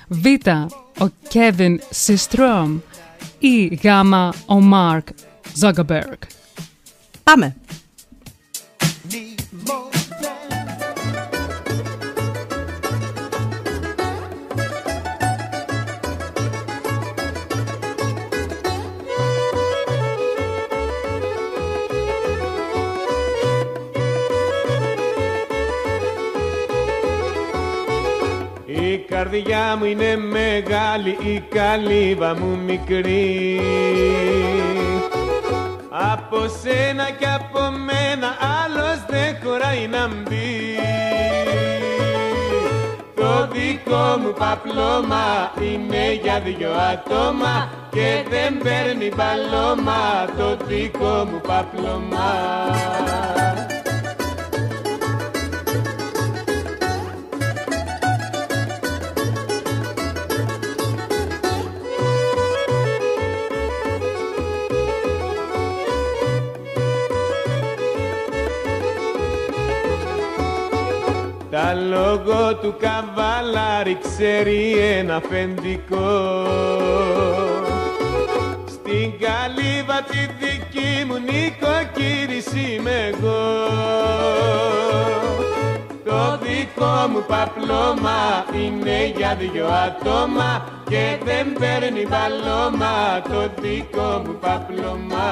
Β. Ο Kevin Systrom ή Γ. Ο Mark Zuckerberg πάμε. Καρδιά μου είναι μεγάλη, η καλύβα μου μικρή. Από σένα και από μένα άλλος δεν χωράει να μπει. Το δικό μου παπλώμα είναι για δυο άτομα Και δεν παίρνει μπαλώμα το δικό μου παπλώμα Τα λόγω του καβάλαρη ξέρει ένα αφεντικό. Στην καλύβα τη δική μου νοικοκύρης είμαι εγώ. Το δικό μου παπλώμα είναι για δυο άτομα Και δεν παίρνει μπαλώμα το δικό μου παπλώμα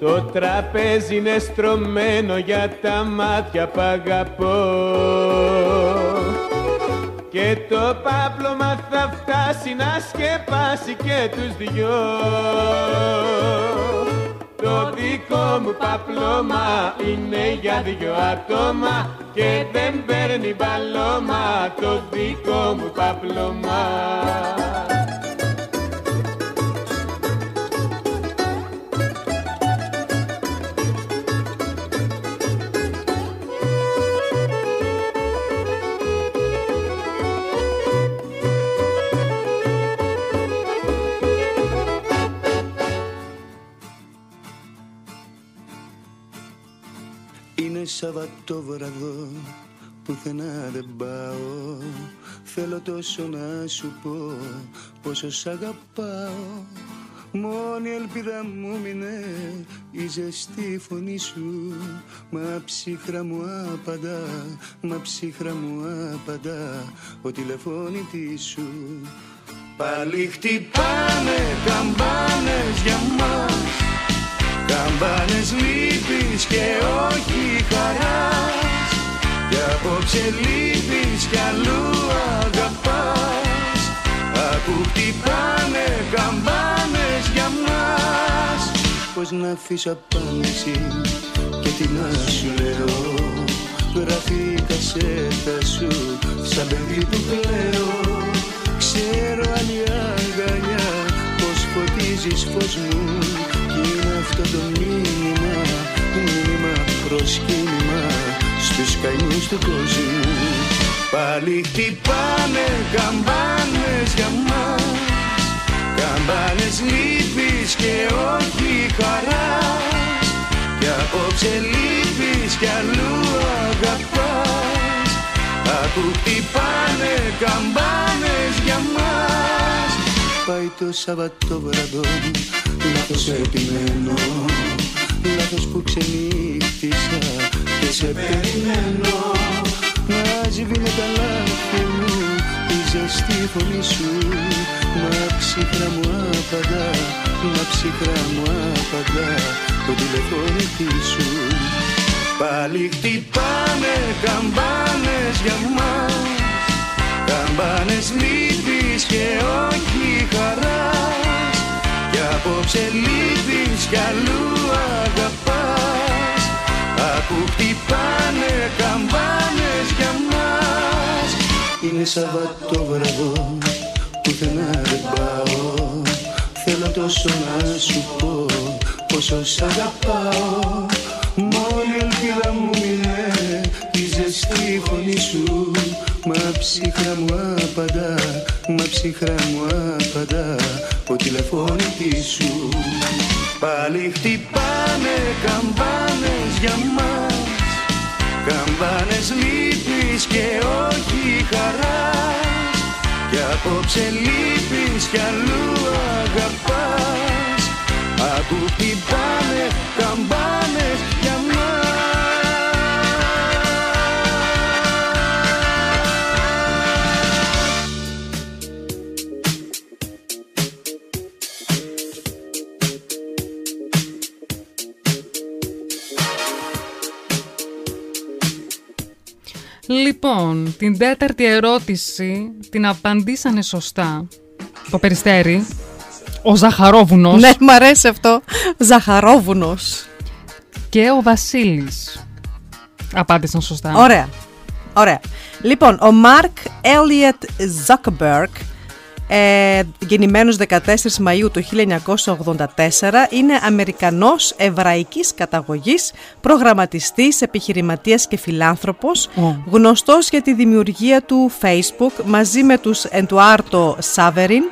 Το τραπέζι είναι στρωμένο για τα μάτια που αγαπώ. Και το πάπλωμα θα φτάσει να σκεπάσει και τους δυο. Το δικό μου παπλώμα είναι για δυο άτομα Και δεν παίρνει μπαλώμα το δικό μου παπλώμα Σαββατόβραδο πουθενά δεν πάω. Θέλω τόσο να σου πω πόσο σ' αγαπάω. Μόνη ελπίδα μου μείνε η ζεστή φωνή σου. Μα ψύχρα μου απαντά, μα ψύχρα μου απαντά Ο τηλεφώνητής σου. Πάλι χτυπάνε καμπάνες για μας Καμπάνες λύπης και όχι χαράς. Κι απόψε λύπης κι αλλού αγαπάς. Ακού χτυπάνε καμπάνες για μας. Πώς να αφήσω απάντηση και τι να σου λέω. Γράφει η κασέτα σου σαν παιδί που κλαίω. Ξέρω άλλη αγκαλιά πως φωτίζεις φως μου αυτό το μήνυμα, μήνυμα προσκύνημα στους καημούς του κόσμου. Πάλι χτυπάνε καμπάνες για μας Καμπάνες λύπης και όχι χαράς. Κι απόψε λύπης κι αλλού αγαπάς. Ακού χτυπάνε καμπάνες για μας Πάει το Σαββατόβραδο Λάθος επιμένω Λάθος που ξενύχτησα Και σε περιμένω. Να σβήνει τα λάθη μου Η ζεστή φωνή σου. Μα ψυχρά μου απαντά Μα ψυχρά μου απαντά Το τηλεφωνική σου. Πάλι χτυπάνε καμπάνες για μας. Καμπάνες λύπης και όχι χαράς. Κι απόψε λύπης κι αλλού αγαπάς. Ακού χτυπάνε καμπάνες για μας. Είναι Σαββατόβραδο πουθενά δεν πάω. Θέλω τόσο να σου πω πόσο σ' αγαπάω. Μόνη ελπίδα μου είναι η ζεστή φωνή σου Μα ψυχρά μου απαντά, μα ψυχρά μου απαντά Ο τηλεφώνητής σου. Πάλι χτυπάνε καμπάνες για μας Καμπάνες λύπης και όχι χαράς. Κι απόψε λύπης κι αλλού αγαπάς. Ακού χτυπάνε καμπάνες Λοιπόν, την τέταρτη ερώτηση την απαντήσανε σωστά. Το περιστέρι. Ο Ζαχαρόβουνος. Ναι, μ' αρέσει αυτό. Ζαχαρόβουνος. Και ο Βασίλης. Απάντησαν σωστά. Ωραία. Ωραία. Λοιπόν, ο Μάρκ Έλιετ Zuckerberg ε, γεννημένος 14 Μαΐου του 1984, είναι Αμερικανός εβραϊκής καταγωγής, προγραμματιστής, επιχειρηματίας και φιλάνθρωπος, γνωστός για τη δημιουργία του Facebook μαζί με τους Εντουάρτο Σάβεριν,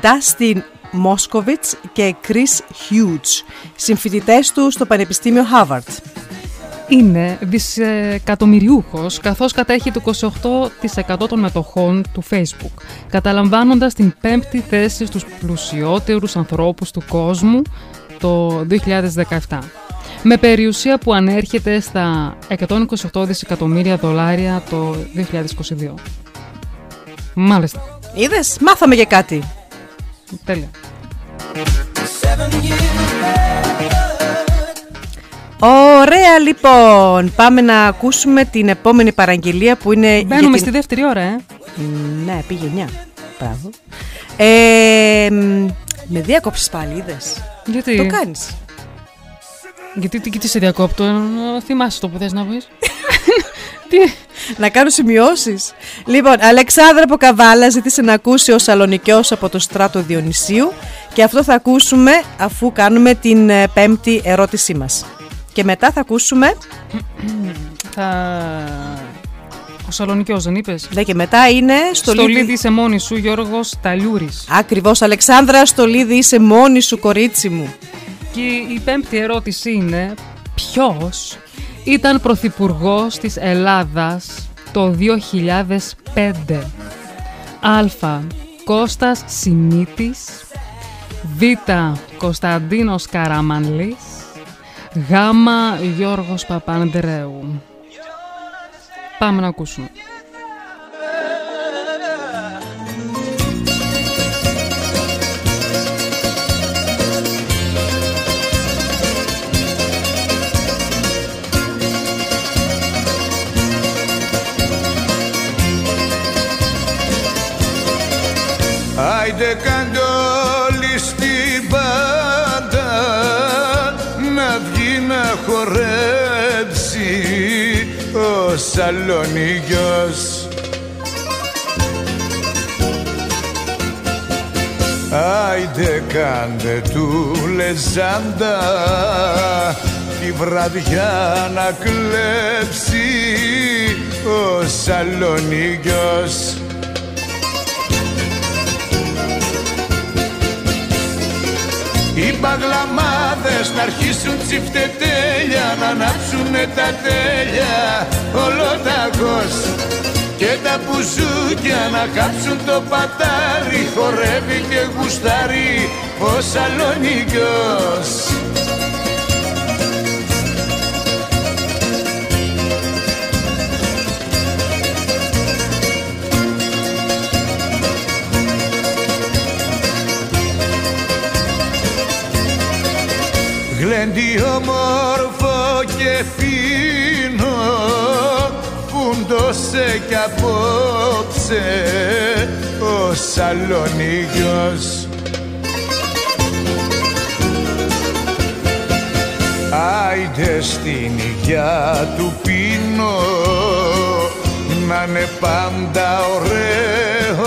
Ντάστιν Μόσκοβιτς και Chris Hughes, συμφοιτητές του στο Πανεπιστήμιο Harvard είναι δισεκατομμυριούχος καθώς κατέχει το 28% των μετοχών του Facebook, καταλαμβάνοντας την πέμπτη θέση στους πλουσιότερους ανθρώπους του κόσμου το 2017 με περιουσία που ανέρχεται στα 128 δισεκατομμύρια δολάρια το 2022. Μάλιστα. Είδες, μάθαμε και κάτι. Τέλεια. Ωραία λοιπόν, πάμε να ακούσουμε την επόμενη παραγγελία που είναι... για Μπαίνουμε την- στη δεύτερη ώρα, ε. Ναι, πήγε 9. Μπράβο. Ε, μ, με διάκοψες πάλι, είδες; Γιατί, Το κάνεις. γιατί τι, τι σε διακόπτω, ε, θυμάσαι το που θες να πεις. τι, Να κάνω σημειώσεις. Λοιπόν, Αλεξάνδρα από Καβάλα ζήτησε να ακούσει ο Σαλονικιός από το στράτο Διονυσίου και αυτό θα ακούσουμε αφού κάνουμε την ε, πέμπτη ερώτησή μας. Και μετά θα ακούσουμε, θα... Ο Σαλονικιός δεν είπες; λέει και μετά είναι στο, Στο λίδι είσαι μόνη σου, Γιώργος Ταλιούρης. Ακριβώς, Αλεξάνδρα, στο λίδι είσαι μόνη σου κορίτσι μου. Και η πέμπτη ερώτηση είναι ποιος ήταν πρωθυπουργός της Ελλάδας το 2005. Α. Κώστας Σιμίτης Β. Κωνσταντίνος Καραμανλής Γ. Γιώργος Παπανδρέου Πάμε να ακούσουμε. Ο Σαλονίκιος Άιντε κάντε του λεζάντα τη βραδιά να κλέψει ο Σαλονίκιος Οι παγλαμάδες να αρχίσουν τσιφτετέλια Να ανάψουνε τα τέλεια ολοταγός. Και τα μπουζούκια να κάψουν το πατάρι Χορεύει και γουστάρει ο Σαλονίκιος Γλέντι όμορφο και φίνο Φούντωσε κι απόψε ο Σαλονίκιος Άιντε στην υγειά του πίνω να είναι πάντα ωραίος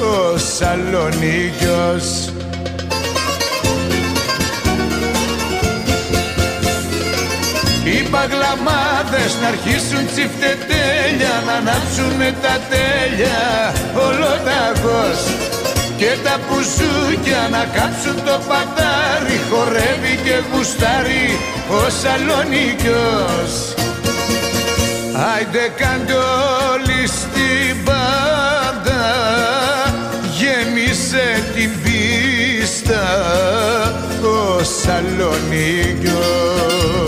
ο Σαλονίκιος παγλαμάδες να αρχίσουν τσιφτετέλια Να ανάψουνε τα τέλεια. Ολοταγός Και τα πουζούκια να κάψουν το πατάρι Χορεύει και γουστάρει ο Σαλονίκιος Άιντε κάντε όλοι στην πάντα Γέμισε την πίστα ο Σαλονίκιος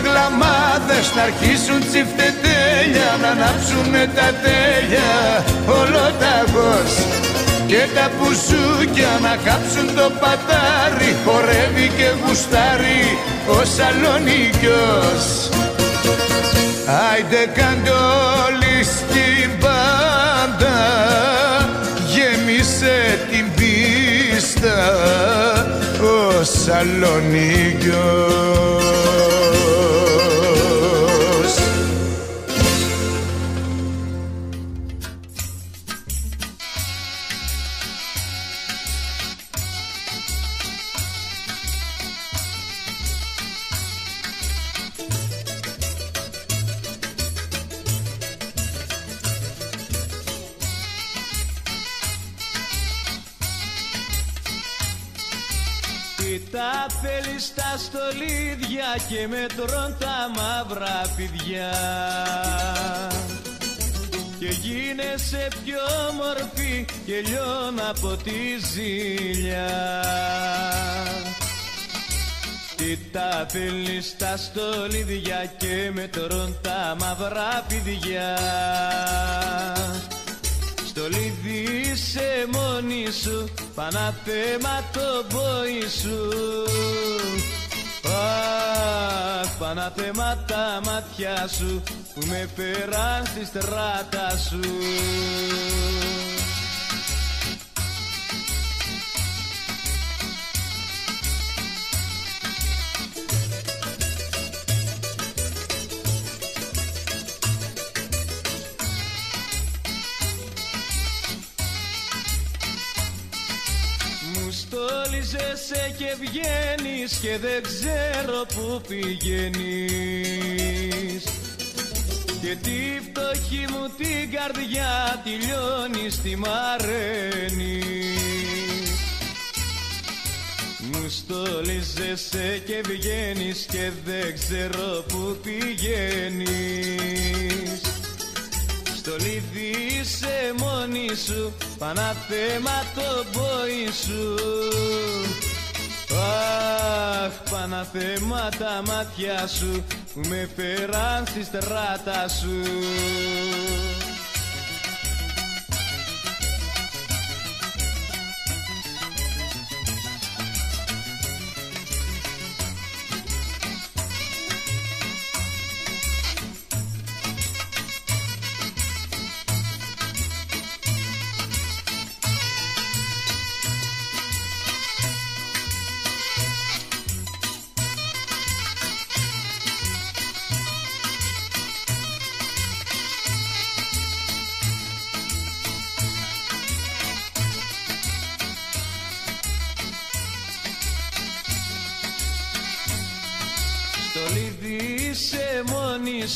Οι παγλαμάδες να αρχίσουν τσιφτετέλια Να ανάψουνε τα τέλεια. Ολοταγός Και τα πουσούκια να κάψουν το πατάρι Χορεύει και γουστάρει ο Σαλονίκιος. Άιντε κάντε όλοι στην πάντα Γέμισε την πίστα ο Σαλονίκιος στα στολίδια και με τρών τα μαύρα πηδιά. Και γίνεσαι πιο μορφή και λιώνω από τη ζήλια τι τα θέλει στα στολίδια και με τρών τα μαύρα πηδιά στολίδι είσαι μόνη σου Παναθέμα το πόη σου. Αχ, Παναθέμα τα μάτια σου Που με φέραν στη στράτα σου στόλιζεσαι και βγαίνεις και δεν ξέρω που πηγαίνεις. Και τη φτωχή μου την καρδιά τη λιώνεις, τη μαραίνεις. Μου στόλιζεσαι και βγαίνεις και δεν ξέρω που πηγαίνεις στο λίδι είσαι μόνη σου Παναθέμα το πόη σου. Αχ, Παναθέμα τα μάτια σου Που με φέραν στη στράτα σου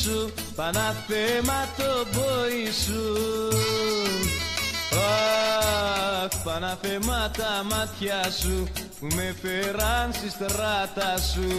σου Παναθέμα το πόη σου Αχ, Παναθέμα τα μάτια σου Που με φέραν στη στράτα σου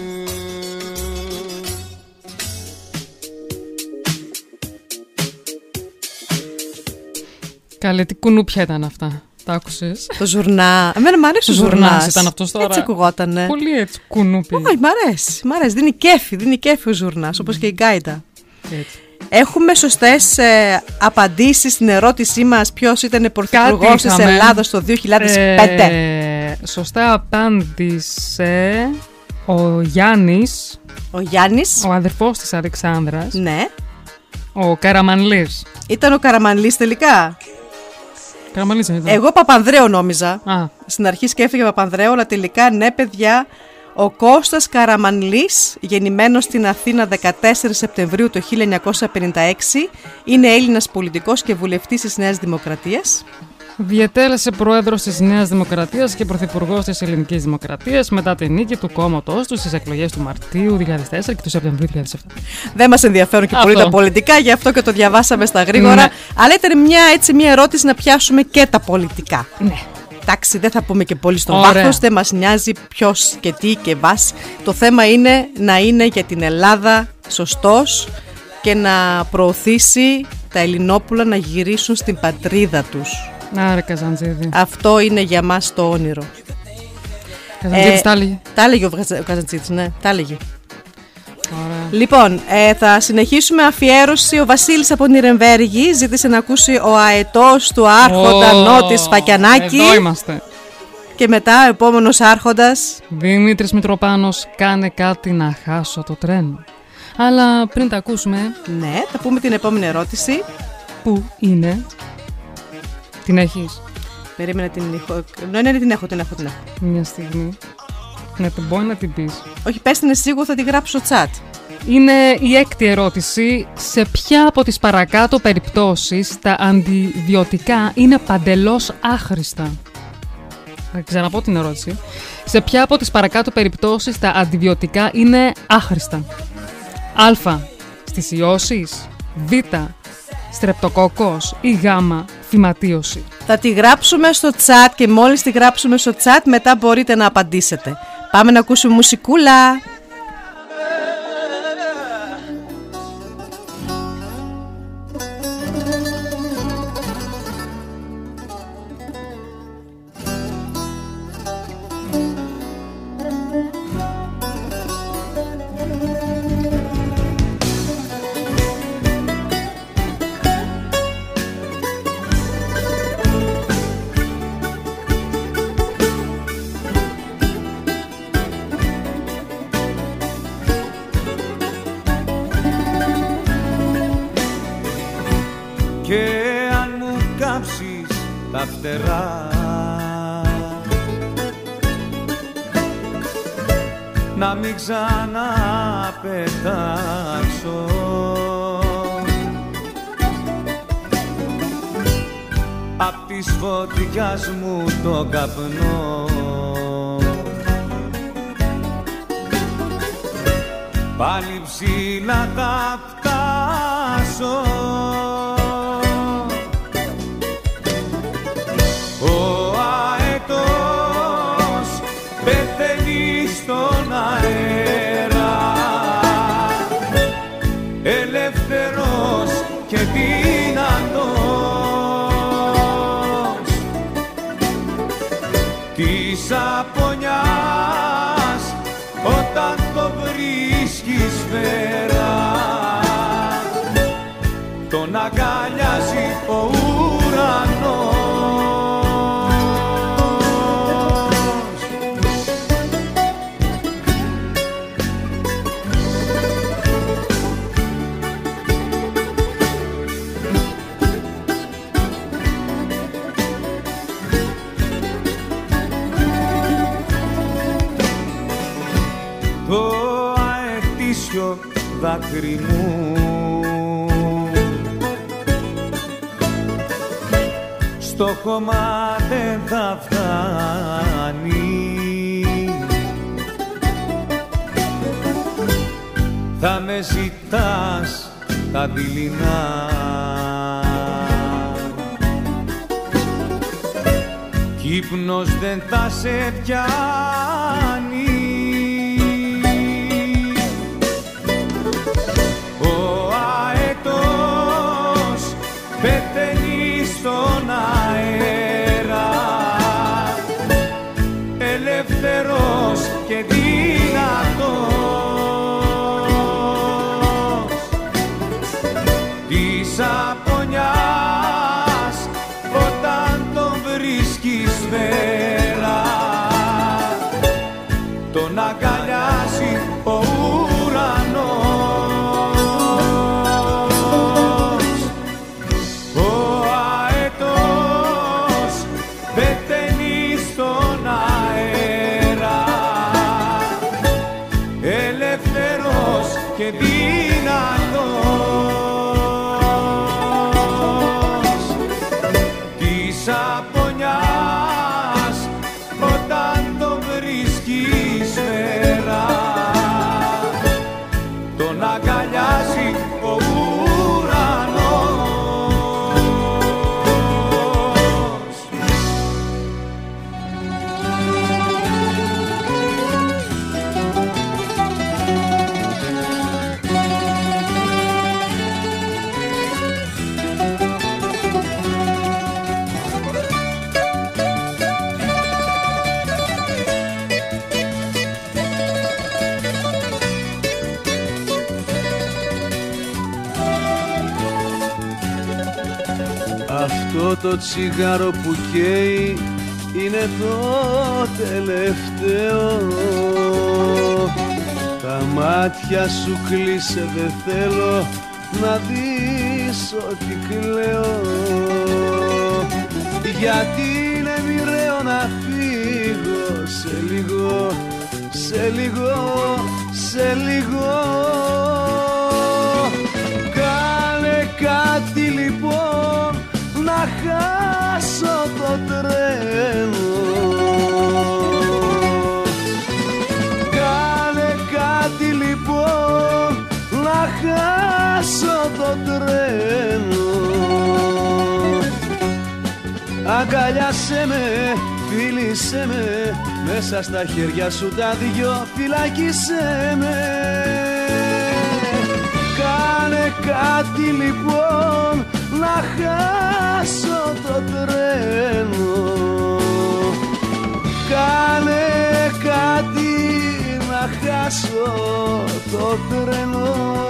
Καλέ, τι κουνούπια ήταν αυτά. Τα άκουσες; Το ζουρνά. Εμένα μου αρέσει ο Ζουρνάς ζουρνάς. ήταν αυτός τώρα. Έτσι ακουγότανε. Πολύ έτσι κουνούπι. Όχι, μ' αρέσει. Μ' αρέσει. Δίνει κέφι. Δίνει κέφι ο ζουρνάς, όπως και η γκάιτα. Έτσι. Έχουμε σωστές ε, απαντήσεις στην ερώτησή μας ποιος ήταν πρωθυπουργός της είχαμε. Ελλάδα το 2005. Ε, σωστά απάντησε ο Γιάννης, Ο Γιάννης. ο αδερφός της Αλεξάνδρας, Ναι. ο Καραμανλής. Ήταν ο Καραμανλής τελικά; Καραμανλής δεν ήταν. Εγώ Παπανδρέου νόμιζα. Α, Στην αρχή σκέφτηκα Παπανδρέου, αλλά τελικά ναι, παιδιά. Ο Κώστας Καραμανλής, γεννημένος στην Αθήνα 14 Σεπτεμβρίου του 1956, είναι Έλληνας πολιτικός και βουλευτής της Νέας Δημοκρατίας. διετέλεσε πρόεδρος της Νέας Δημοκρατίας και πρωθυπουργός της Ελληνικής Δημοκρατίας μετά την νίκη του κόμματός του στις εκλογές του Μαρτίου 2004 και του Σεπτεμβρίου 2007. Δεν μας ενδιαφέρουν και Αυτό. πολύ τα πολιτικά, γι' αυτό και το διαβάσαμε στα γρήγορα. Ναι. Αλλά ήταν μια, έτσι, μια ερώτηση να πιάσουμε και τα πολιτικά. Ναι. Εντάξει, δεν θα πούμε και πολύ στο Ωραία. βάθος, δεν μας νοιάζει ποιος και τι και βάση. Το θέμα είναι να είναι για την Ελλάδα σωστός και να προωθήσει τα Ελληνόπουλα να γυρίσουν στην πατρίδα τους. Άρε Καζαντζίδη. Αυτό είναι για μας το όνειρο. Καζαντζίδης Ε, τα έλεγε. Τα έλεγε ο Βγαζα- ο Καζαντζήτης, ναι, τα έλεγε. Ωραία. Λοιπόν, ε, θα συνεχίσουμε αφιέρωση. Ο Βασίλης από Νιρεμβέργη ζήτησε να ακούσει ο αετός του άρχοντα Ω, Νότης Φακιανάκη. Εδώ είμαστε. Και μετά ο επόμενος άρχοντας. Δημήτρης Μητροπάνος, κάνε κάτι να χάσω το τρένο. Αλλά πριν τα ακούσουμε, Ναι, θα πούμε την επόμενη ερώτηση. πού είναι; Την έχεις; Περίμενα την ηχο... Ναι, ναι, ναι, την έχω, την έχω, την έχω. μια στιγμή. Ναι, την μπορεί να την πεις. Όχι, πες την εσύ, εγώ θα τη γράψω στο chat. Είναι η έκτη ερώτηση. Σε ποια από τις παρακάτω περιπτώσεις τα αντιβιωτικά είναι παντελώς άχρηστα; Θα ξαναπώ την ερώτηση. Σε ποια από τις παρακάτω περιπτώσεις τα αντιβιωτικά είναι άχρηστα; Α. Στις ιώσεις. Β. Στρεπτοκόκκος. Ή Γ. Φυματίωση. Θα τη γράψουμε στο chat και μόλις τη γράψουμε στο chat μετά μπορείτε να απαντήσετε. Πάμε να ακούσουμε μουσικούλα. Δάκρυ μου. Στο χώμα δεν θα φτάνει. Θα με ζητάς τα δειλινά. Κι ύπνος δεν θα σε πιάνει Αυτό το τσιγάρο που καίει είναι το τελευταίο. Τα μάτια σου κλείσε δεν θέλω να δεις ότι κλαίω. Γιατί είναι μοιραίο να φύγω σε λίγο, σε λίγο, σε λίγο Αγκαλιάσέ με, Φίλησέ με. Μέσα στα χέρια σου τα δυο φυλάκισέ με. Κάνε κάτι λοιπόν να χάσω το τρένο. Κάνε κάτι να χάσω το τρένο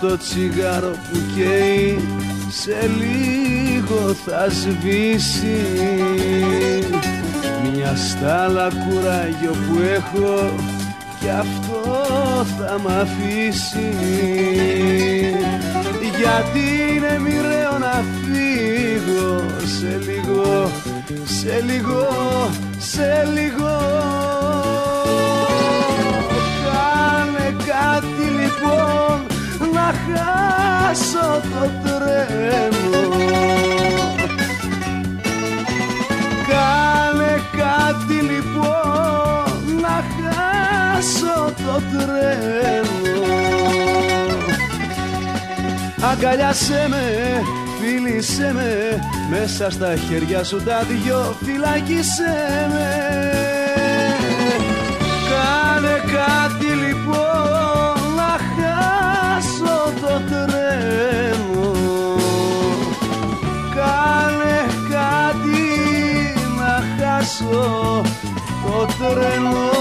το τσιγάρο που καίει σε λίγο θα σβήσει. Μια στάλα κουράγιο που έχω κι αυτό θα μ' αφήσει. Γιατί είναι μοιραίο να φύγω σε λίγο, σε λίγο, σε λίγο. Κάνε κάτι λοιπόν να χάσω το τρένο Κάνε κάτι λοιπόν να χάσω το τρένο Αγκαλιάσέ με, φίλησέ με Μέσα στα χέρια σου τα δυο φυλάκισέ με. Κάνε κάτι χάσω το τρένο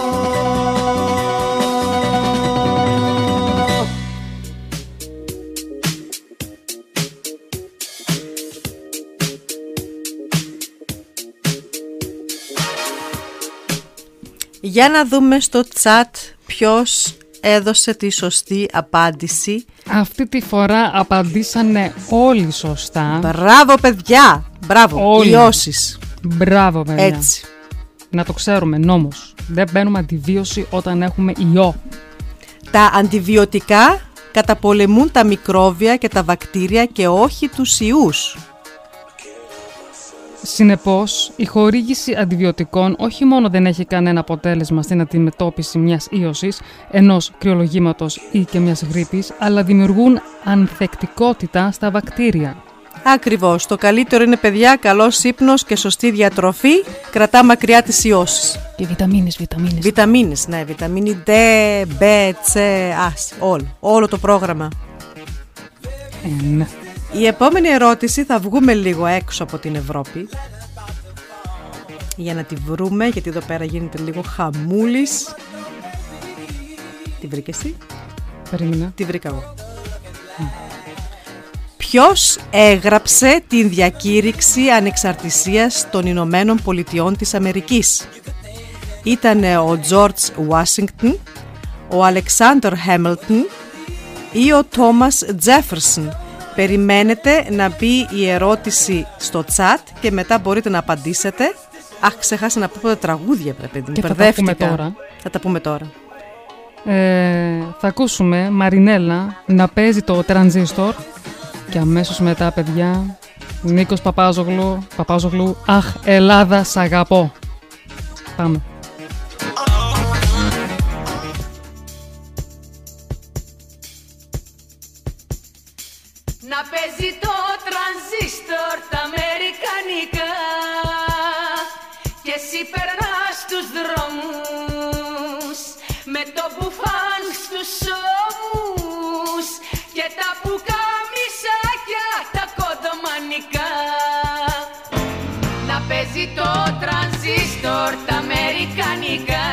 Για να δούμε στο chat ποιος έδωσε τη σωστή απάντηση. Αυτή τη φορά απαντήσανε όλοι σωστά. Μπράβο παιδιά! Μπράβο! Όλοι. Ιώσεις. Μπράβο, παιδιά. Έτσι. Να το ξέρουμε, νόμος. Δεν μπαίνουμε αντιβίωση όταν έχουμε ιό. Τα αντιβιωτικά καταπολεμούν τα μικρόβια και τα βακτήρια και όχι τους ιούς. Συνεπώς, η χορήγηση αντιβιωτικών όχι μόνο δεν έχει κανένα αποτέλεσμα στην αντιμετώπιση μιας ίωσης, ενός κρυολογήματος ή και μιας γρήπης, αλλά δημιουργούν ανθεκτικότητα στα βακτήρια. Ακριβώς. Το καλύτερο είναι παιδιά, καλός ύπνος και σωστή διατροφή. Κρατά μακριά τις ιώσεις. Και βιταμίνες, βιταμίνες. Βιταμίνες, ναι. Βιταμίνη D, B, C, ας, όλο. Όλο το πρόγραμμα. Ε, ναι. Η επόμενη ερώτηση θα βγούμε λίγο έξω από την Ευρώπη για να τη βρούμε γιατί εδώ πέρα γίνεται λίγο χαμούλης. Τη βρήκες εσύ; Περίμενα. Τη βρήκα εγώ. Ποιος έγραψε την διακήρυξη ανεξαρτησίας των Ηνωμένων Πολιτειών της Αμερικής; Ήταν ο George Washington, ο Alexander Hamilton ή ο Thomas Jefferson; Περιμένετε να μπει η ερώτηση στο chat και μετά μπορείτε να απαντήσετε. Αχ, ξεχάσα να πω τα τραγούδια, βρε παιδί μου. Και θα τα Μπερδεύτηκα. πούμε τώρα. Θα τα πούμε τώρα. Ε, θα ακούσουμε Μαρινέλα να παίζει το τρανζίστορ και αμέσως μετά, παιδιά, Νίκος Παπάζογλου, Παπάζογλου, Αχ, Ελλάδα, σ' αγαπώ. Πάμε. Να παίζει το τρανζίστορ τα αμερικανικά Και εσύ περνάς τους δρόμους Με το μπουφάν στους ώμους Και τα πουκαμισάκια αμερικανικά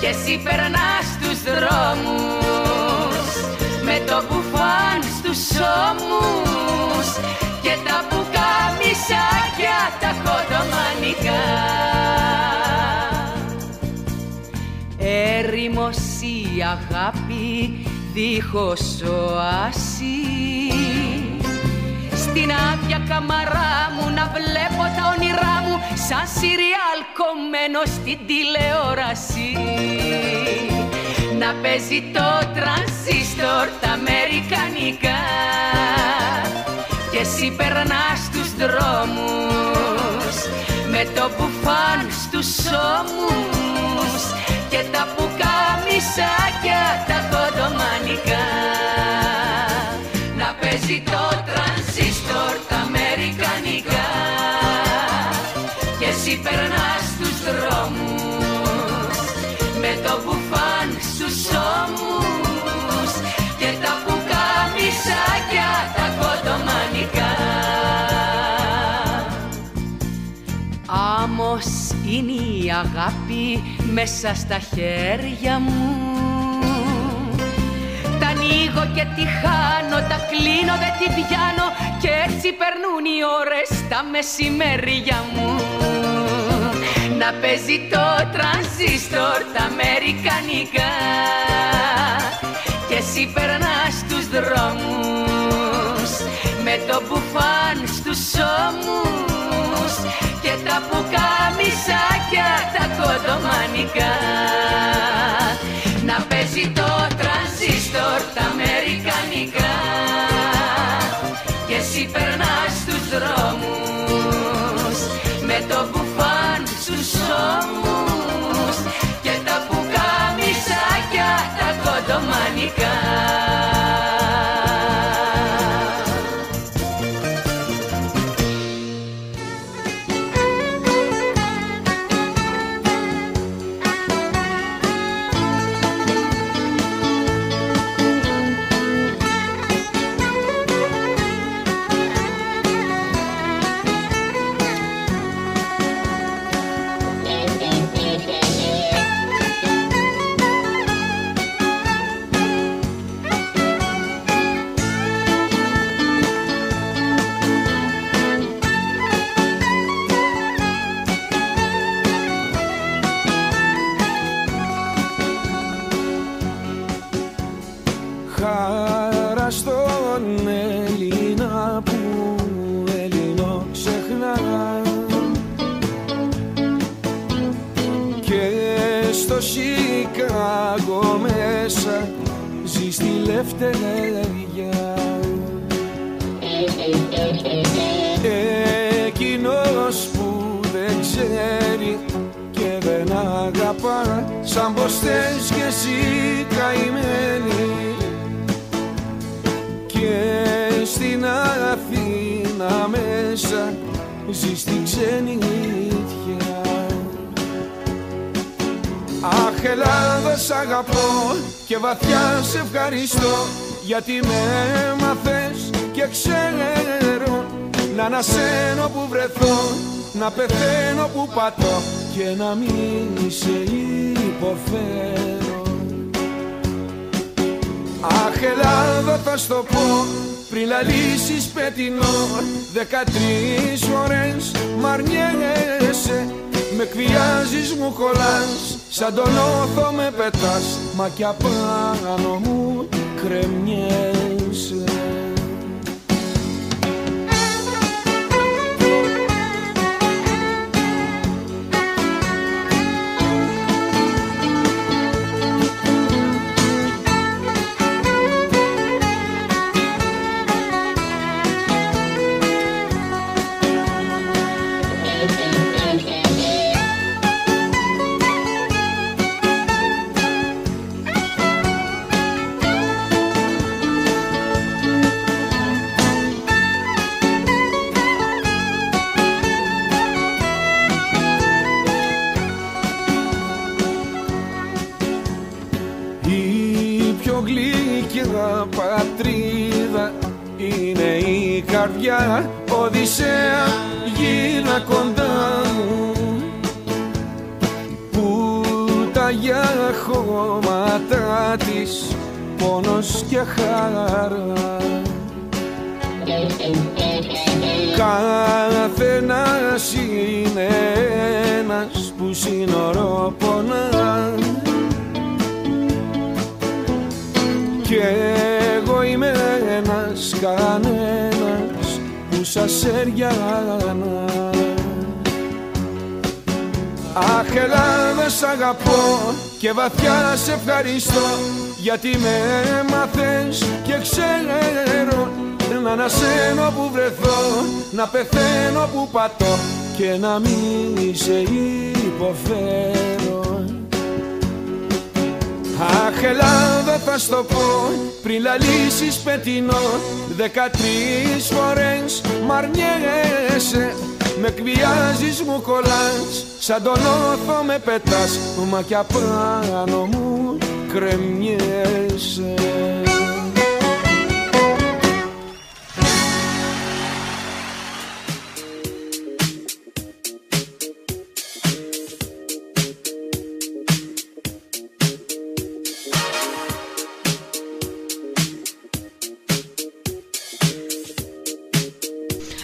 Και εσύ περνάς τους δρόμους με το μπουφάν στους ώμους και τα πουκαμισάκια τα κοντομανικά. Έρημος η αγάπη δίχως οάση στην άδεια καμαρά μου να βλέπω τα όνειρά μου σαν σιριάλ κομμένο στην τηλεόραση. Να παίζει το τρανσίστορ τα αμερικανικά και εσύ περνάς τους δρόμους με το μπουφάν στους ώμους και τα πουκαμισάκια τα κοντομανικά. Να παίζει το στους ώμους και τα πουκαμισάκια τα κοντομανικά. Άμμος είναι η αγάπη μέσα στα χέρια μου. Τα ανοίγω και τη χάνω, τα κλείνω δεν τη πιάνω Και έτσι περνούν οι ώρες τα μεσημέρια μου Να παίζει το τρανσίστορ τα αμερικανικά. Και εσύ περνάς τους δρόμους Με το μπουφάν στους ώμους. Και τα πουκαμισάκια τα κοντομανικά. Να παίζει το τρανζίστορ τα αμερικανικά. Και εσύ περνάς τους δρόμους στη λευτεριά Εκείνος που δεν ξέρει και δεν αγαπά Σαν πως θες κι εσύ καημένη. Και στην Αθήνα μέσα ζεις στην ξενιτιά Αχ Ελλάδα σ' αγαπώ και βαθιά σε ευχαριστώ γιατί με έμαθες και ξέρω να ανασένω που βρεθώ να πεθαίνω που πατώ και να μην σε υποφέρω. Αχ Ελλάδα θα στο πω πριν λαλήσεις πετεινό Δεκατρεις φορές μ' αρνιέσαι Με εκβιάζεις μου κολλάς Σαν τον όθο με πετάς Μα κι απάνω μου κρεμιέσαι Οδυσσέα γύρνα κοντά μου. Που τα για χώματα της πόνος και χαρά Καθένας είναι ένας που σύνορο πονά. Κι εγώ είμαι ένας κανένας που σας έριανα Αχ Ελλάδα σ' αγαπώ και βαθιά σε ευχαριστώ γιατί με έμαθες και ξέρω να ανασένω που βρεθώ, να πεθαίνω που πατώ και να μην σε υποφέρω Αχ Ελλάδα θα στο πω. Πριν λαλήσεις πετεινό. Δεκατρεις φορές μ' αρνιέσαι Με κβιάζεις μου κολλάς. Σαν τον όθο με πετάς. Μα κι απάνω μου κρεμιέσαι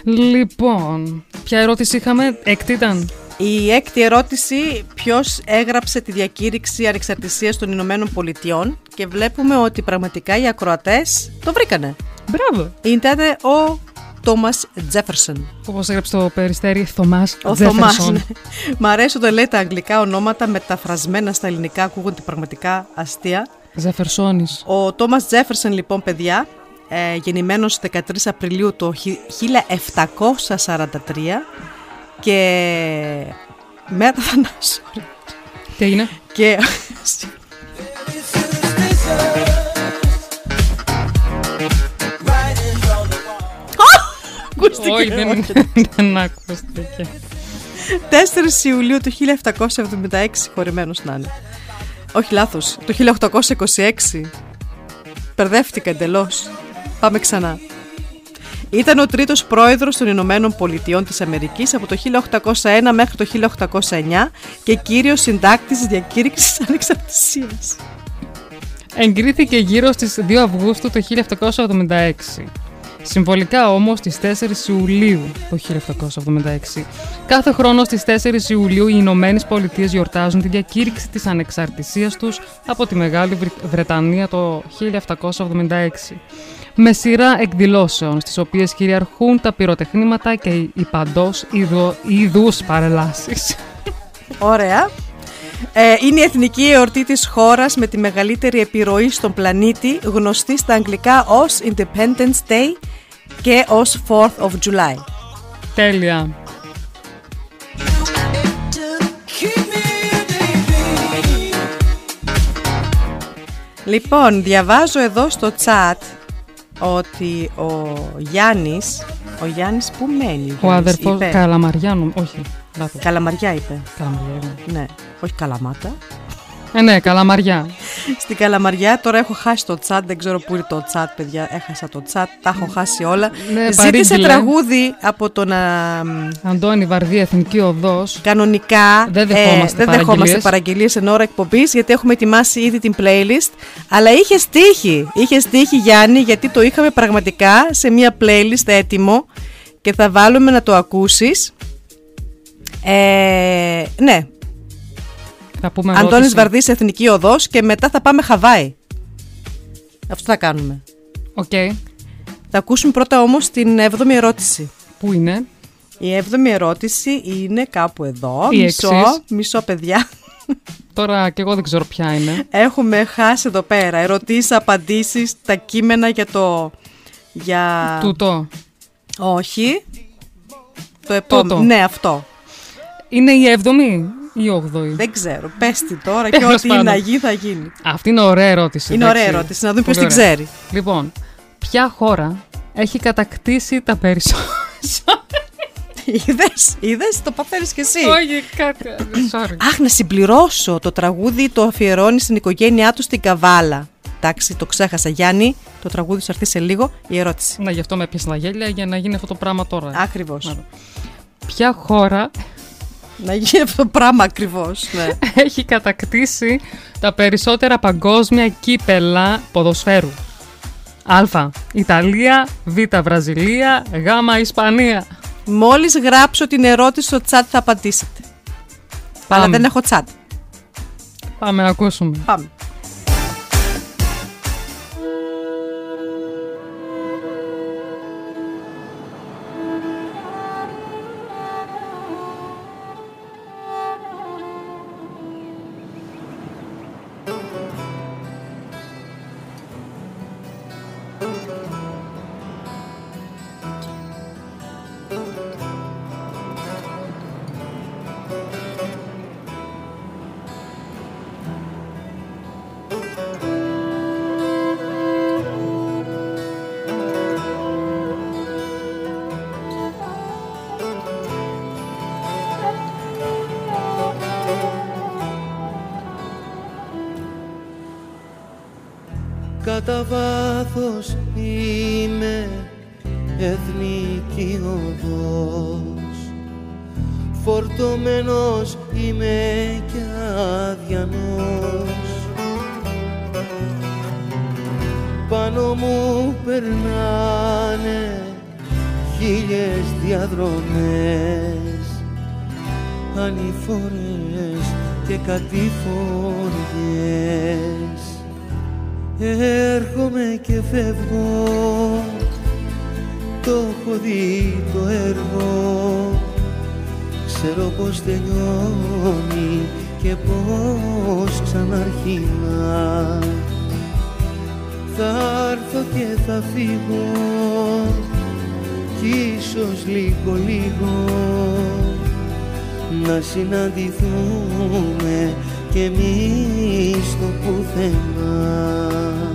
Λοιπόν, ποια ερώτηση είχαμε, έκτη ήταν; Η έκτη ερώτηση, ποιος έγραψε τη διακήρυξη ανεξαρτησίας των Ηνωμένων Πολιτειών και βλέπουμε ότι πραγματικά οι ακροατές το βρήκανε. Μπράβο. Ήταν ο Τόμας Τζέφερσον. Όπως έγραψε το περιστέρι Θωμάς Ο Τζέφερσον. Θωμάς, ναι. Μ' αρέσει όταν λέει τα αγγλικά ονόματα μεταφρασμένα στα ελληνικά ακούγονται πραγματικά αστεία. Τζέφερσόνης. Ο Τόμας Τζέφερσον λοιπόν παιδιά, ε, γεννημένος 13 Απριλίου το χι- 1743 και μέρα θανάσου. Τι έγινε; Και... Ακούστηκε, Όχι, δεν, όχι. δεν ακούστηκε. 4 Ιουλίου του 1776 χωρημένος να είναι. Όχι λάθος, το 1826. Περδεύτηκα εντελώς. Πάμε ξανά. Ήταν ο τρίτος πρόεδρος των Ηνωμένων Πολιτειών της Αμερικής από το 1801 μέχρι το 1809 και κύριος συντάκτης της διακήρυξης ανεξαρτησίας. Εγκρίθηκε γύρω στις 2 Αυγούστου το 1776. Συμβολικά όμως στις 4 Ιουλίου το 1776. Κάθε χρόνο στις 4 Ιουλίου οι Ηνωμένες Πολιτείες γιορτάζουν τη διακήρυξη της ανεξαρτησίας τους από τη Μεγάλη Βρυ- Βρετανία το 1776. Με σειρά εκδηλώσεων στις οποίες κυριαρχούν τα πυροτεχνήματα και οι παντός ειδο- ειδούς παρελάσεις. Ωραία. Ε, είναι η εθνική εορτή της χώρας με τη μεγαλύτερη επιρροή στον πλανήτη, γνωστή στα αγγλικά ως Independence Day και ως 4th of July. Τέλεια. Λοιπόν, διαβάζω εδώ στο chat ότι ο Γιάννης, ο Γιάννης που μένει, Ο Γιάννης, αδερφός είπε. Καλαμαριάνου, όχι, λάθος. Καλαμαριά είπε. Καλαμαριά είναι. Ναι, όχι Καλαμάτα. Ε, ναι, Καλαμαριά. Στην Καλαμαριά τώρα έχω χάσει το chat, δεν ξέρω πού είναι το chat, παιδιά. Έχασα το chat, τα έχω χάσει όλα. Ναι, Ζήτησε παρήγγειλε. τραγούδι από τον. α, μ, Αντώνη Βαρδί, Εθνική Οδός. Κανονικά Δεν δεχόμαστε ε, δεν δεχόμαστε παραγγελίες εν ώρα εκπομπής γιατί έχουμε ετοιμάσει ήδη την playlist. Αλλά είχε στίχη. Είχε στίχη Γιάννη γιατί το είχαμε πραγματικά σε μια playlist έτοιμο και θα βάλουμε να το ακούσεις. Ε, ναι, Θα πούμε Αντώνης ερώτηση. Βαρδής Εθνική Οδός και μετά θα πάμε Χαβάη. Αυτό θα κάνουμε. Οκ. Θα ακούσουμε πρώτα όμως την 7η ερώτηση. Πού είναι; Η 7η ερώτηση είναι κάπου εδώ. Η μισό, εξής. μισό παιδιά. Τώρα και εγώ δεν ξέρω ποια είναι. Έχουμε χάσει εδώ πέρα ερωτήσεις, απαντήσεις, τα κείμενα για το... Για... Τούτο. Όχι. Το επόμενο. Τούτο. Ναι, αυτό. Είναι η 7η ή η 8η. Δεν ξέρω. Πες τη τώρα και Τέλος ό,τι είναι πάντων. να γίνει θα γίνει. Αυτή είναι ωραία ερώτηση. Είναι εντάξει. ωραία ερώτηση, να δούμε Πολύ ποιος την ωραία. ξέρει. Λοιπόν, ποια χώρα έχει κατακτήσει τα περισσότερα. Είδες, είδες, το παθαίνεις κι εσύ. Όχι, κάτι. Sorry. Αχ, να συμπληρώσω. Το τραγούδι το αφιερώνει στην οικογένειά του στην Καβάλα. Εντάξει, το ξέχασα. Γιάννη, το τραγούδι σου θα έρθει σε λίγο. Η ερώτηση. Να γι' αυτό με έπιασε τα γέλια για να γίνει αυτό το πράγμα τώρα. Ακριβώς. Ποια χώρα Να γίνει αυτό το πράγμα ακριβώς. Ναι. έχει κατακτήσει τα περισσότερα παγκόσμια κύπελα ποδοσφαίρου. Α. Ιταλία, Β. Βραζιλία, Γ. Ισπανία. Μόλις γράψω την ερώτηση στο chat θα απαντήσετε. Αλλά Πάμε. δεν έχω chat. Πάμε να ακούσουμε. Πάμε. Εθνική οδός. Φορτωμένος είμαι κι αδιανός. Πάνω μου περνάνε χίλιες διαδρομές. Ανηφόρες και κατηφοριές Έρχομαι και φεύγω το έχω δει το έργο. Ξέρω πως τελειώνει και πως ξαναρχίνα. Θα έρθω και θα φύγω κι ίσως λίγο λίγο. Να συναντηθούμε και εμείς στο πουθενά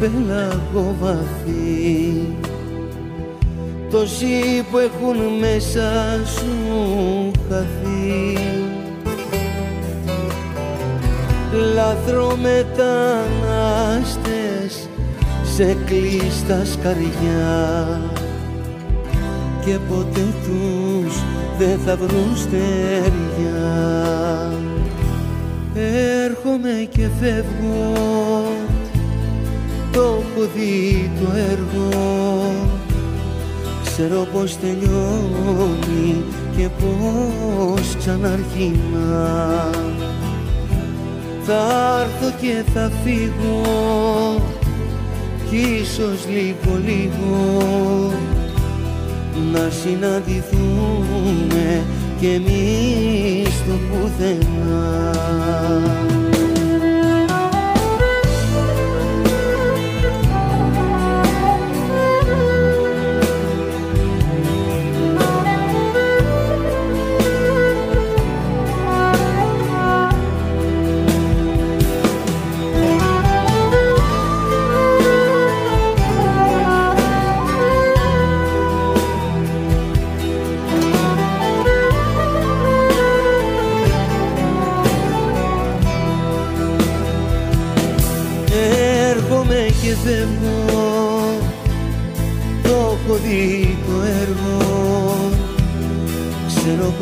πελαγοβαθή. Τόσοι που έχουν μέσα σου χαθεί. Λαθρομετανάστες σε κλείστα σκαριά. Και ποτέ τους δεν θα βρουν στεριά. Έρχομαι και φεύγω το έχω δει το έργο. Ξέρω πως τελειώνει και πως ξαναρχίνα. Θα έρθω και θα φύγω κι ίσως λίγο λίγο. Να συναντηθούμε κι εμείς το πουθενά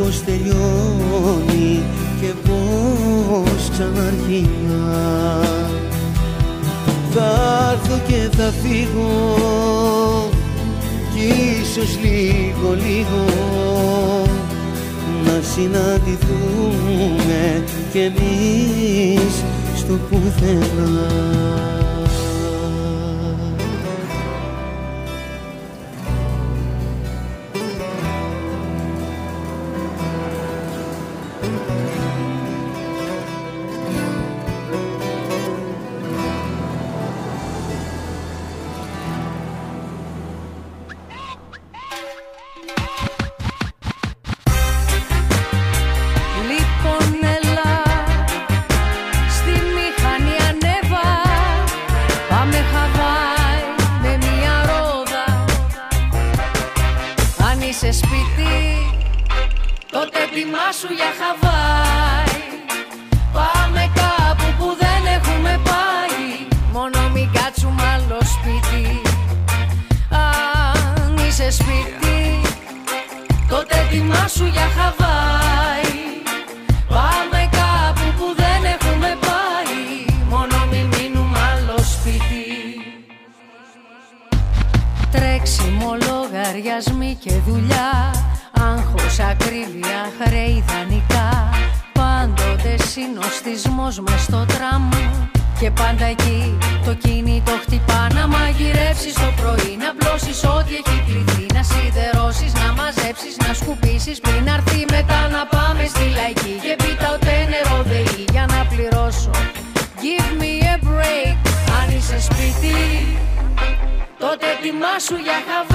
Ξέρω πως τελειώνει και πως ξαναρχίνα. Θα έρθω και θα φύγω κι ίσως λίγο λίγο. Να συναντηθούμε κι εμείς στο πουθενά ετοιμάσου για Χαβάη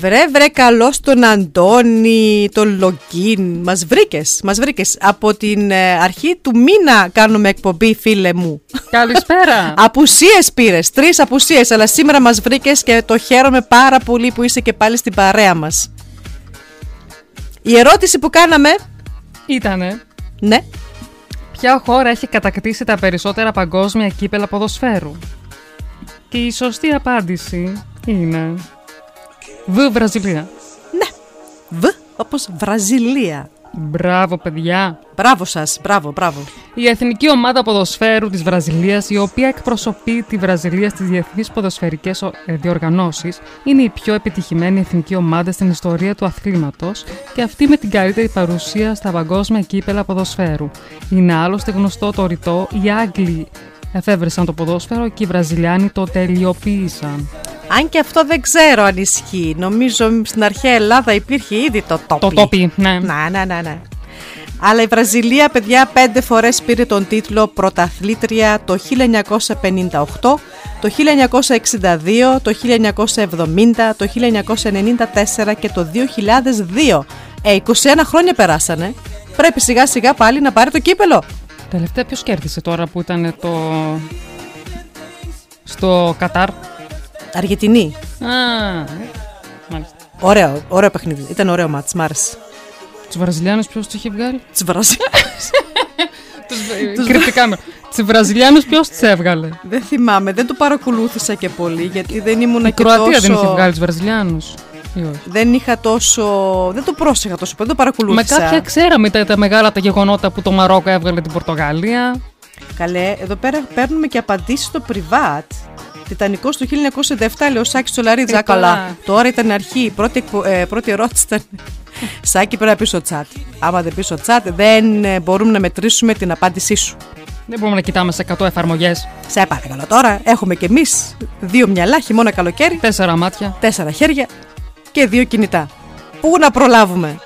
Βρε βρε καλός τον Αντώνη, τον Λογκίν. Μας βρήκες, μας βρήκες. Από την ε, αρχή του μήνα κάνουμε εκπομπή φίλε μου. Καλησπέρα. απουσίες πήρες, τρεις απουσίες, αλλά σήμερα μας βρήκες και το χαίρομαι πάρα πολύ που είσαι και πάλι στην παρέα μας. Η ερώτηση που κάναμε... Ήτανε. Ναι. Ποια χώρα έχει κατακτήσει τα περισσότερα παγκόσμια κύπελα ποδοσφαίρου; Και η σωστή απάντηση είναι... Β. Βραζιλία. Β, όπως Βραζιλία. Μπράβο, παιδιά. Μπράβο σας, μπράβο, μπράβο. Η εθνική ομάδα ποδοσφαίρου της Βραζιλίας, η οποία εκπροσωπεί τη Βραζιλία στις διεθνείς ποδοσφαιρικές ο- ε, διοργανώσεις, είναι η πιο επιτυχημένη εθνική ομάδα στην ιστορία του αθλήματος και αυτή με την καλύτερη παρουσία στα παγκόσμια κύπελα ποδοσφαίρου. Είναι άλλωστε γνωστό το ρητό «Οι Άγγλοι εφεύρεσαν το ποδόσφαιρο και οι Βραζιλιάνοι το τελειοποίησαν». Αν και αυτό δεν ξέρω αν ισχύει. Νομίζω στην αρχαία Ελλάδα υπήρχε ήδη το τόπι. Το τόπι, ναι. Να, ναι, ναι, ναι. Αλλά η Βραζιλία, παιδιά, πέντε φορές πήρε τον τίτλο πρωταθλήτρια το 1958, το 1962, το 1970, το 1994 και το 2002. Ε, 21 χρόνια περάσανε. Πρέπει σιγά σιγά πάλι να πάρει το κύπελο. Τελευταία ποιος κέρδισε τώρα που ήταν το... στο Κατάρ; Αργεντινή. Α, μάλιστα. Ωραίο, ωραίο παιχνίδι. Ήταν ωραίο μάτς, μ' άρεσε. Τους Βραζιλιάνους ποιος τους είχε βγάλει; Τους Βραζιλιάνους. Τους Κρυπτικά με. Τους Βραζιλιάνους ποιος τους έβγαλε; Δεν θυμάμαι, δεν το παρακολούθησα και πολύ γιατί δεν ήμουν Η και Κροατία τόσο... δεν είχε βγάλει τους Βραζιλιάνους. Ή όχι; Δεν είχα τόσο... Δεν το πρόσεχα τόσο πολύ, δεν το Με παρακολούθησα. κάποια ξέραμε τα, τα μεγάλα τα γεγονότα που το Μαρόκο έβγαλε την Πορτογαλία. Καλέ, εδώ πέρα παίρνουμε και απαντήσεις στο privat. Τιτανικός του 1997, λέει ο Σάκης Τσολαρίδης. Τι Α, καλά. καλά. Τώρα ήταν αρχή. Η πρώτη, εκπο- ε, πρώτη ερώτηση ήταν. Σάκη, πρέπει να πεις στο chat. Άμα δεν πεις στο chat, δεν ε, μπορούμε να μετρήσουμε την απάντησή σου. Δεν μπορούμε να κοιτάμε σε 100 εφαρμογές. Σε παρακαλώ τώρα, έχουμε κι εμείς δύο μυαλά, χειμώνα καλοκαίρι. Τέσσερα μάτια. Τέσσερα χέρια και δύο κινητά. Πού να προλάβουμε;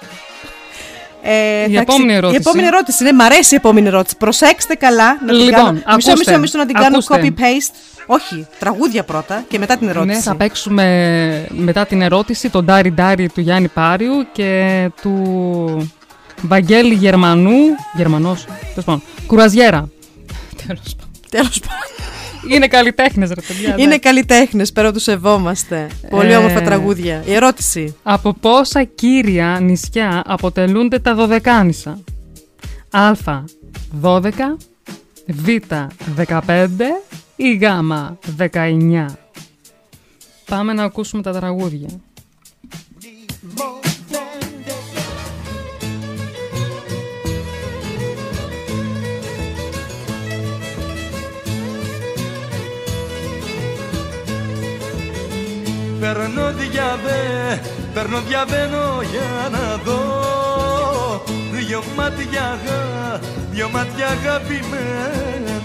Ε, Η θα επόμενη ξε- ερώτηση. Η επόμενη ερώτηση. Ναι, μ' αρέσει η επόμενη ερώτηση. Προσέξτε καλά να την Λοιπόν, κάνω. Μισό, ακούστε, μισό, μισό να την κάνω ακούστε. copy-paste. Όχι, τραγούδια πρώτα και μετά την ερώτηση. Ναι, θα παίξουμε μετά την ερώτηση τον Ντάρι Ντάρι του Γιάννη Πάριου και του Βαγγέλη Γερμανού. Γερμανός, τέλος πάντων. Κουραζιέρα. Τέλος πάντων. Τέλος πάντων. Είναι καλλιτέχνες, ρε παιδιά. Είναι καλλιτέχνες, πέρα τους σεβόμαστε. Πολύ Ε, όμορφα τραγούδια. Η ερώτηση. Από πόσα κύρια νησιά αποτελούνται τα δωδεκάνησα; Α. 12, Β. 15 ή Γ. 19. Πάμε να ακούσουμε τα τραγούδια. Παίρνω διαβέ, παίρνω διαβαίνω για να δω Δυο μάτια, αγα- δυο μάτια αγαπημένα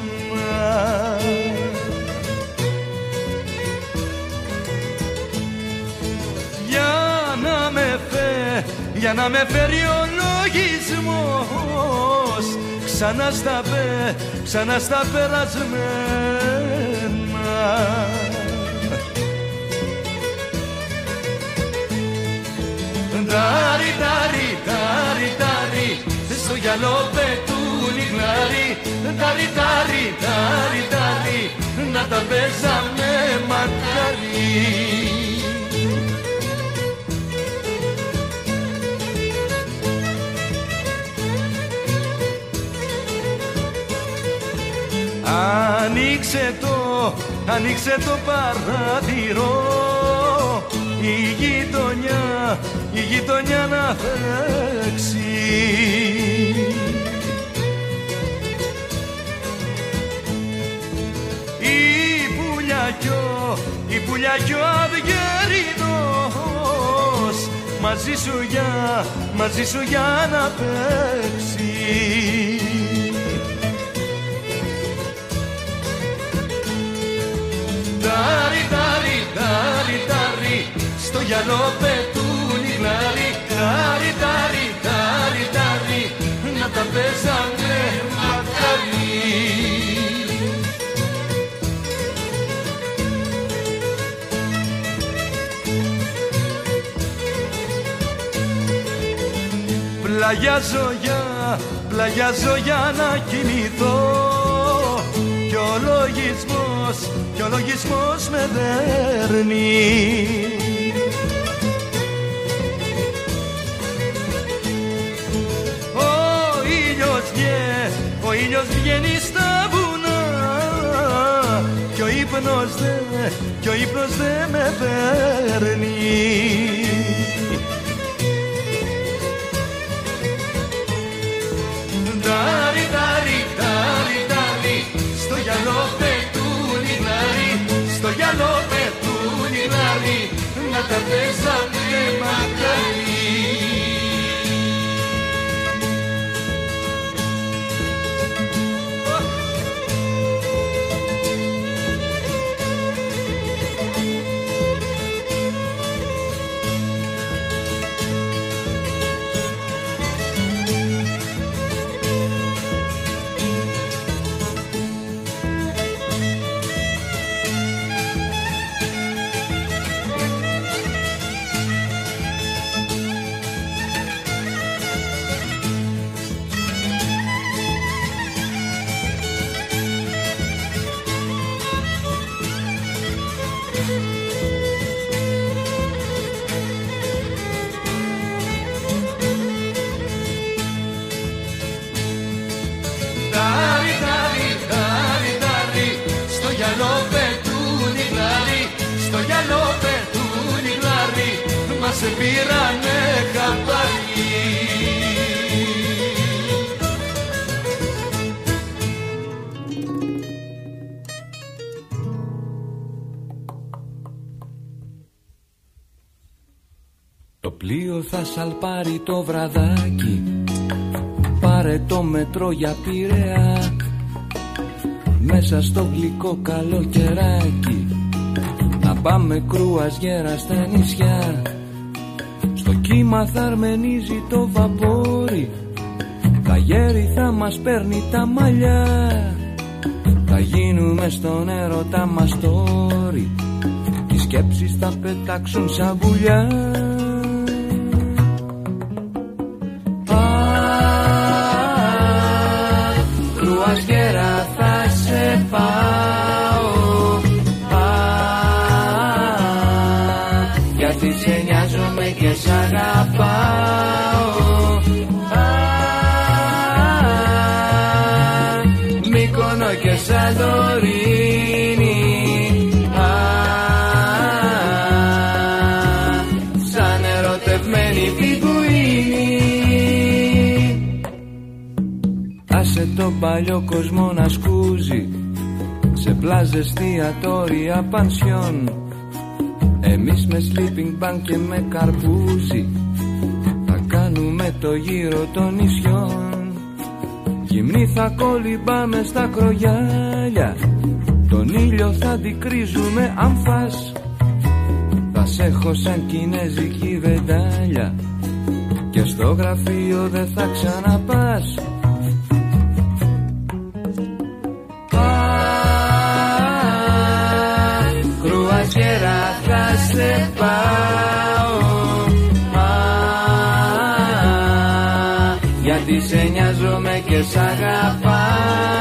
Για να με φε, για να με φέρει ο λογισμός. Ξανά στα πε, ξανά στα περασμένα. Ντάρι, ντάρι, ντάρι, ντάρι Στο γυαλό πετούν οι γλάρι. Ντάρι, ντάρι, ντάρι, ντάρι Να τα παίζαμε μακάρι Ανοίξε το, ανοίξε το παράθυρο. Η γειτονιά, η γειτονιά να φέξει Η πουλιά κι ο, η πουλιά κι ο αυγερινός μαζί σου για, μαζί σου για να παίξει Τάρι, τάρι, τάρι, τάρι Στο γυαλό πετούν οι γλάρι Τάρι, τάρι, τάρι, τάρι Να τα παίζανε μακάρι. Πλαγιάζω για, πλαγιάζω για να κινηθώ. Κι ο λογισμός, κι ο λογισμός με δέρνει. Ο ήλιος βγαίνει, ο ήλιος βγαίνει στα βουνά Κι ο ύπνος δε, κι ο ύπνος δε με παίρνει Να τα παίζαμε πλοίο θα σαλπάρει το βραδάκι. Πάρε το μετρό για Πειραιά. Μέσα στο γλυκό καλοκαιράκι. Να πάμε κρουαζιέρα στα νησιά. Στο κύμα θα αρμενίζει το βαπόρι. Τα γέρι θα μας παίρνει τα μαλλιά. Θα γίνουμε στον έρωτα μας τόρι Οι σκέψεις θα πετάξουν σαν πουλιά τον παλιό κόσμο να σκούζει Σε πλάζες, εστιατόρια, πανσιόν. Εμείς με sleeping bag και με καρπούζι Θα κάνουμε το γύρο των νησιών. Γυμνή θα κολυμπάμε στα κρογιάλια Τον ήλιο θα αντικρίζουμε αν φας Θα σε έχω σαν κινέζικη βεντάλια Και στο γραφείο δεν θα ξαναπάς πάω Μα, Γιατί σε νοιάζομαι και σ' αγαπάω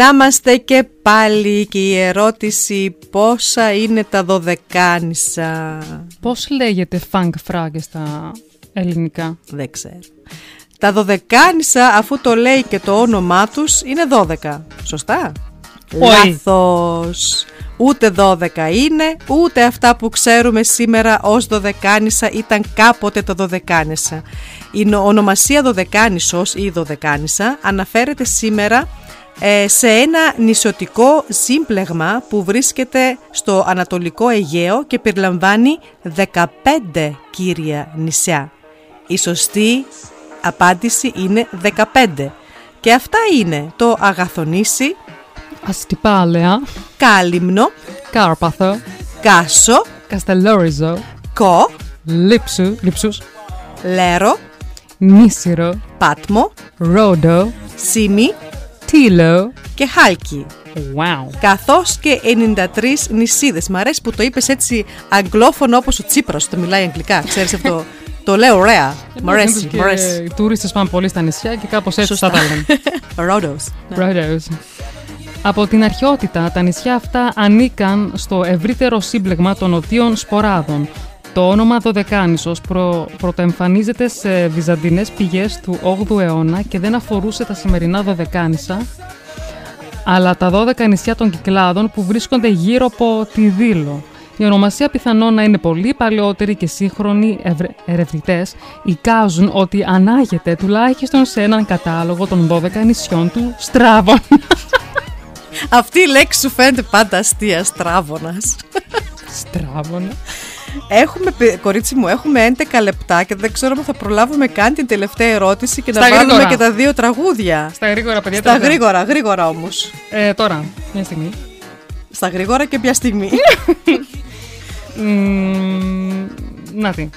Να είμαστε και πάλι και η ερώτηση πόσα είναι τα δωδεκάνησα. Πώς λέγεται funk frage στα ελληνικά; Δεν ξέρω. Τα δωδεκάνησα αφού το λέει και το όνομά τους είναι 12. Σωστά; Όχι. Λάθος. Ούτε 12 είναι, ούτε αυτά που ξέρουμε σήμερα ως δωδεκάνησα ήταν κάποτε το δωδεκάνησα. Η νο- ονομασία δωδεκάνησος ή δωδεκάνησα αναφέρεται σήμερα ε, σε ένα νησιωτικό σύμπλεγμα που βρίσκεται στο Ανατολικό Αιγαίο και περιλαμβάνει 15 κύρια νησιά. Η σωστή απάντηση είναι 15. Και αυτά είναι το Αγαθονήσι, Αστυπάλαια, Κάλυμνο, Κάρπαθο, Κάσο, Καστελόριζο, Κο, Λίψου, Λίψους, Λέρο, Νίσιρο, Πάτμο, Ρόντο, Σίμι Τίλο και Χάλκι. Wow. Καθώς και 93 νησίδες. Μ' αρέσει που το είπες έτσι αγγλόφωνο όπως ο Τσίπρας το μιλάει αγγλικά. Ξέρεις αυτό; Το λέω ωραία. Μ' αρέσει. Και Μ' αρέσει. Οι τουρίστες πάνε πολύ στα νησιά και κάπως έτσι Σωστά. θα τα λένε. Ρόντος. Rhodos. Από την αρχαιότητα, τα νησιά αυτά ανήκαν στο ευρύτερο σύμπλεγμα των νοτίων σποράδων. Το όνομα Δωδεκάνησος προ... πρωτοεμφανίζεται σε βυζαντινές πηγές του 8ου αιώνα και δεν αφορούσε τα σημερινά Δωδεκάνησα, αλλά τα 12 νησιά των Κυκλάδων που βρίσκονται γύρω από τη Δήλο. Η ονομασία πιθανόν να είναι πολύ παλαιότερη και σύγχρονοι ερευνητές εικάζουν ότι ανάγεται τουλάχιστον σε έναν κατάλογο των 12 νησιών του Στράβων. Αυτή η λέξη σου φαίνεται πάντα αστεία, στράβωνας. Στράβωνα. Έχουμε, πε- κορίτσι μου, έχουμε 11 λεπτά και δεν ξέρω αν θα προλάβουμε καν την τελευταία ερώτηση και Στα να βάλουμε γρήγορα. και τα δύο τραγούδια. Στα γρήγορα, παιδιά. Στα τελευταία. γρήγορα, γρήγορα όμως. Ε, τώρα, μια στιγμή. Στα γρήγορα και ποια στιγμή. Μμμ, να τι.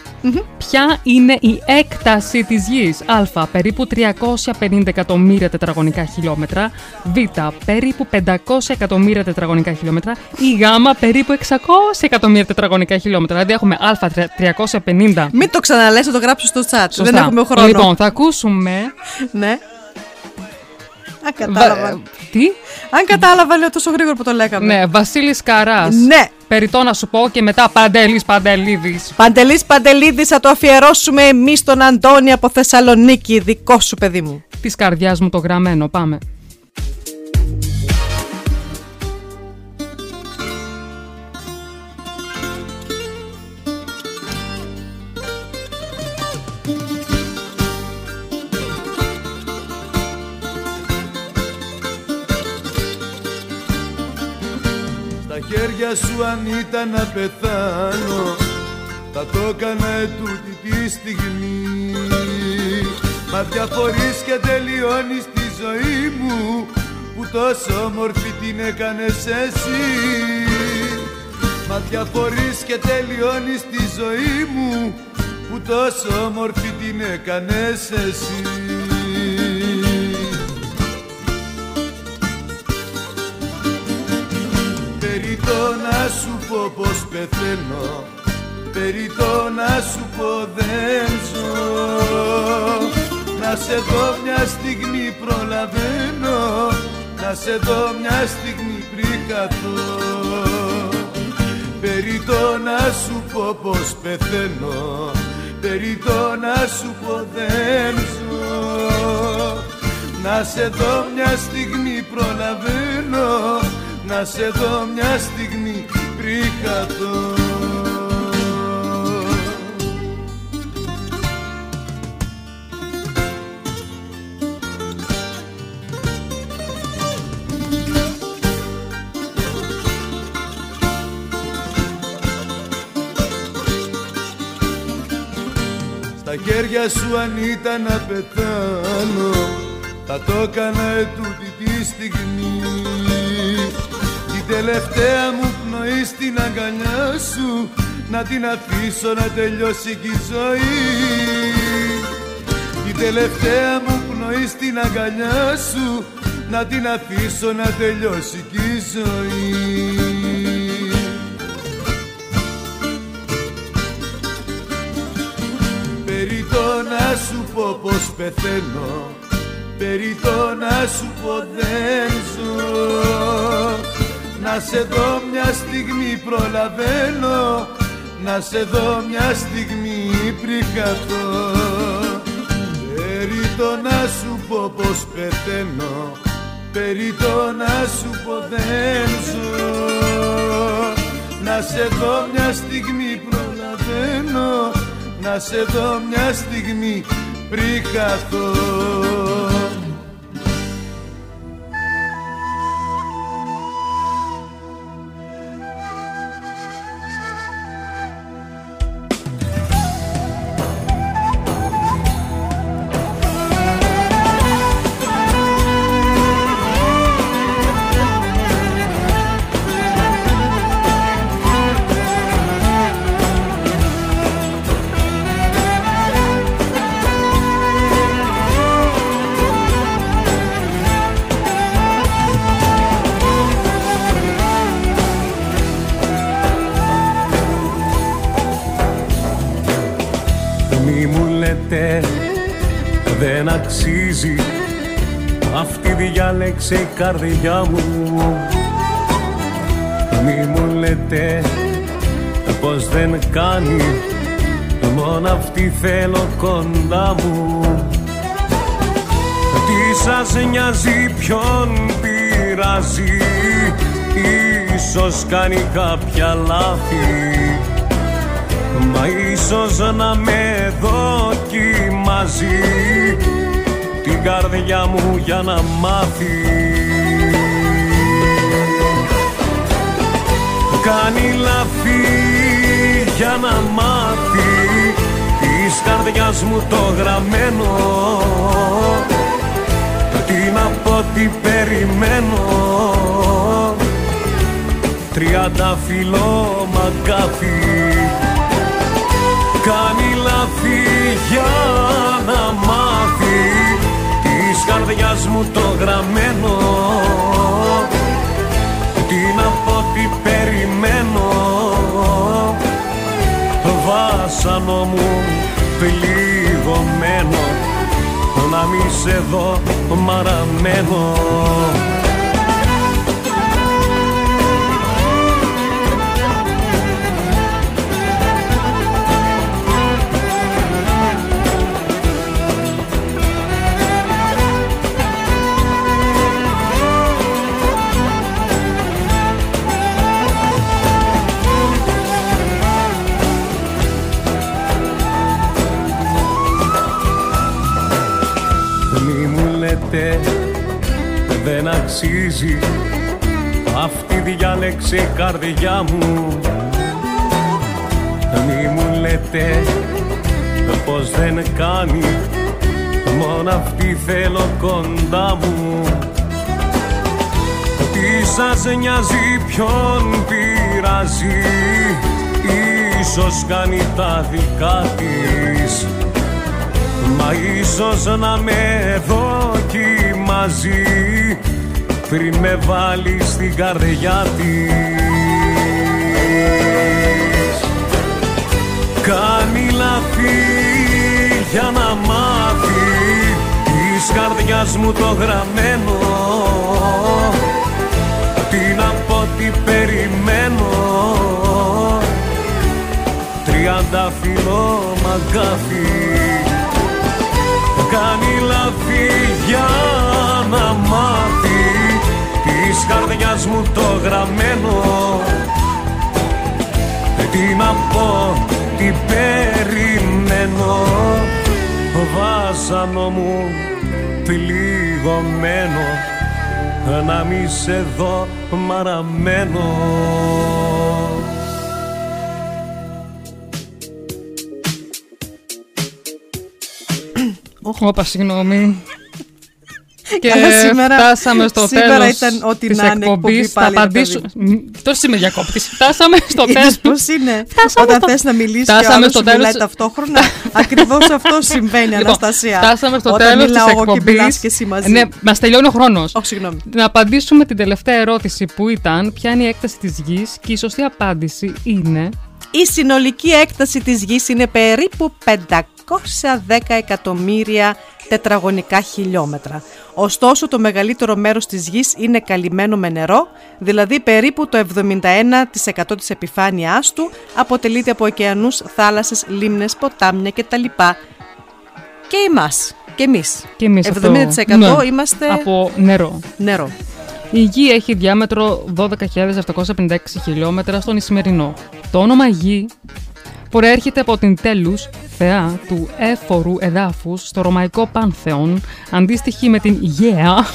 Ποια είναι η έκταση της γης; Α. Περίπου 350 εκατομμύρια τετραγωνικά χιλιόμετρα. Β. Περίπου 500 εκατομμύρια τετραγωνικά χιλιόμετρα. Ή Γ. Περίπου 600 εκατομμύρια τετραγωνικά χιλιόμετρα. Δηλαδή έχουμε Α. 350. Μην το ξαναλες, θα το γράψω στο chat. Σωστά. Δεν έχουμε χρόνο. Λοιπόν, θα ακούσουμε Ναι. Αν κατάλαβα. Τι; Αν κατάλαβα, λέω τόσο γρήγορα που το λέγαμε. Ναι, Βασίλης Καράς. Ναι. Περιτώ να σου πω και μετά Παντελής Παντελίδης. Παντελής Παντελίδης θα το αφιερώσουμε εμείς στον Αντώνη από Θεσσαλονίκη, δικό σου παιδί μου. Της καρδιάς μου το γραμμένο, πάμε. Στα χέρια σου αν ήταν να πεθάνω. Θα το έκανα ετούτη τη στιγμή. Μα διαφορείς και τελειώνεις τη ζωή μου Που τόσο όμορφη την έκανες εσύ. Μα διαφορείς και τελειώνεις τη ζωή μου Που τόσο όμορφη την έκανες εσύ Περί το να σου πω πως πεθαίνω. Περί το να σου πω δεν ζω. Να σε δω μια στιγμή προλαβαίνω. Να σε δω μια στιγμή πριν καθώ. Περί το να σου πω πως πεθαίνω. Περί το να σου πω δεν ζω. Να σε δω μια στιγμή προλαβαίνω να σε δω μια στιγμή πριν καθώ. Στα χέρια σου αν ήταν να πεθάνω θα το έκανα ετούτη τη στιγμή. Την τελευταία μου πνοή στην αγκαλιά σου Να την αφήσω να τελειώσει κι η ζωή. Την τελευταία μου πνοή στην αγκαλιά σου Να την αφήσω να τελειώσει κι η ζωή. Περί το να σου πω πως πεθαίνω Περί το να σου πω δεν ζω. Να σε δω μια στιγμή προλαβαίνω Να σε δω μια στιγμή πριν καθώ Περί το να σου πω πως πεθαίνω Περί το να σου πω δεν ζω. Να σε δω μια στιγμή προλαβαίνω Να σε δω μια στιγμή πριν καθώ διάλεξε η καρδιά μου. Μη μου λέτε πως δεν κάνει Μόνο αυτή θέλω κοντά μου. Τι σας νοιάζει ποιον πειράζει Ίσως κάνει κάποια λάθη. Μα ίσως να με δοκιμάζει Την καρδιά μου για να μάθεις. Κάνει λάθη για να μάθει. Της καρδιάς μου το γραμμένο. Τι να πω τι περιμένω. Τριάντα φιλό μαγκάφι κάνει λάθη για να μάθεις. της καρδιάς μου το γραμμένο. Τι να πω τι περιμένω. Βάσανο μου πληγωμένο. Να μη σε δω μαραμένο μου λέτε δεν αξίζει αυτή διάλεξε η καρδιά μου. Μη μου λέτε πως δεν κάνει μόνο αυτή θέλω κοντά μου. Τι σας νοιάζει ποιον πειράζει Ίσως κάνει τα δικά της. Μα ίσως να με δοκιμάζει πριν με βάλει στην καρδιά της. Κάνει λαθή για να μάθει της καρδιάς μου το γραμμένο. Τι να πω τι περιμένω. Τριάντα φιλό μαγκάφι κάνει λαθή για να μάθει της καρδιάς μου το γραμμένο. Τι να πω, τι περιμένω. Βάσανο μου πληγωμένο να μη σε δω μαραμένο. Όπα, συγγνώμη. Και Καλά, σήμερα- φτάσαμε στο σήμερα τέλος ήταν ό,τι της να είναι εκπομπής εκπομπής. Θα πάλι, ρε απαντήσω... παιδί. Τόσο είμαι διακόπτης. Φτάσαμε στο Είδες τέλος. πώς είναι; Φτάσαμε όταν στο- θες να μιλήσεις και ο Φτάσαμε άλλος στο σου μιλάει τέλος- ταυτόχρονα. Ακριβώς αυτό συμβαίνει, Λοιπόν, Αναστασία. Φτάσαμε στο Όταν τέλος της μιλάω εγώ και εκπομπής. μιλάς και εσύ μαζί. Ναι, μας τελειώνει ο χρόνος. Όχι, συγγνώμη. Να απαντήσουμε την τελευταία ερώτηση που ήταν ποια είναι η έκταση της γης και η σωστή απάντηση είναι; Η συνολική έκταση της γης είναι περίπου 510 εκατομμύρια τετραγωνικά χιλιόμετρα. Ωστόσο, το μεγαλύτερο μέρος της γης είναι καλυμμένο με νερό, δηλαδή περίπου το 71% της επιφάνειάς του αποτελείται από ωκεανούς, θάλασσες, λίμνες, ποτάμια κτλ. Και εμάς, και εμείς. και εμείς 70% αυτό. Ναι, είμαστε από νερό. νερό. Η γη έχει διάμετρο 12.756 χιλιόμετρα στον Ισημερινό. Το όνομα γη προέρχεται από την τέλους, θεά του έφορου εδάφους στο ρωμαϊκό Πάνθεον, αντίστοιχη με την Γέα,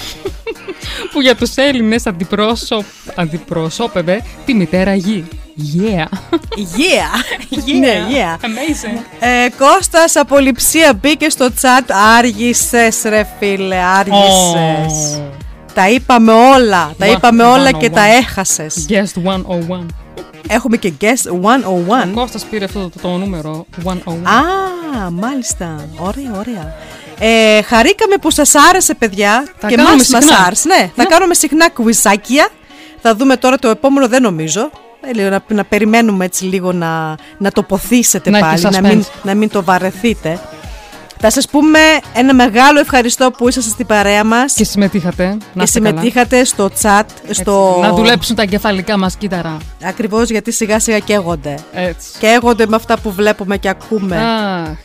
που για τους Έλληνες αντιπρόσω... αντιπροσώπευε τη μητέρα γη. Γέα. Yeah! Ναι, yeah. Amazing. Ε, Κώστας από λειψία μπήκε στο chat Άργησες ρε φίλε, άργησες Τα είπαμε όλα, τα One- είπαμε όλα και 101. τα έχασες Guest 101. Έχουμε και guest 101 Ο Κώστας πήρε αυτό το, το νούμερο 101. Α, μάλιστα, ωραία, ωραία ε, Χαρήκαμε που σας άρεσε παιδιά Θα Και κάνουμε μας μας συχνά. άρεσε Ναι, θα κάνουμε συχνά κουιζάκια Θα δούμε τώρα το επόμενο δεν νομίζω Ε, λίγο να, να περιμένουμε έτσι λίγο να, να το ποθήσετε Να έχει πάλι, να μην, suspense. να μην το βαρεθείτε. Θα σας πούμε ένα μεγάλο ευχαριστώ που ήσασταν στην παρέα μας Και συμμετείχατε. Να και είστε καλά. συμμετείχατε στο chat, στο... Να δουλέψουν τα εγκεφαλικά μας κύτταρα. Ακριβώς γιατί σιγά σιγά καίγονται. Έτσι. Καίγονται με αυτά που βλέπουμε και ακούμε. Αχ.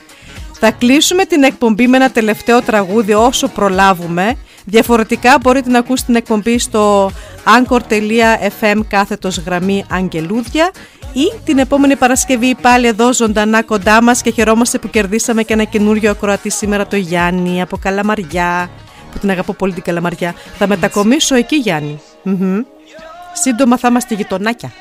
Θα κλείσουμε την εκπομπή με ένα τελευταίο τραγούδι όσο προλάβουμε. Διαφορετικά μπορείτε να ακούσετε την εκπομπή στο anchor.fm κάθετος γραμμή Αγγελούδια ή την επόμενη Παρασκευή πάλι εδώ ζωντανά κοντά μας και χαιρόμαστε που κερδίσαμε και ένα καινούριο ακροατή σήμερα το Γιάννη από Καλαμαριά που την αγαπώ πολύ την Καλαμαριά. Θα μετακομίσω εκεί Γιάννη. Μμμ. Σύντομα θα είμαστε γειτονάκια.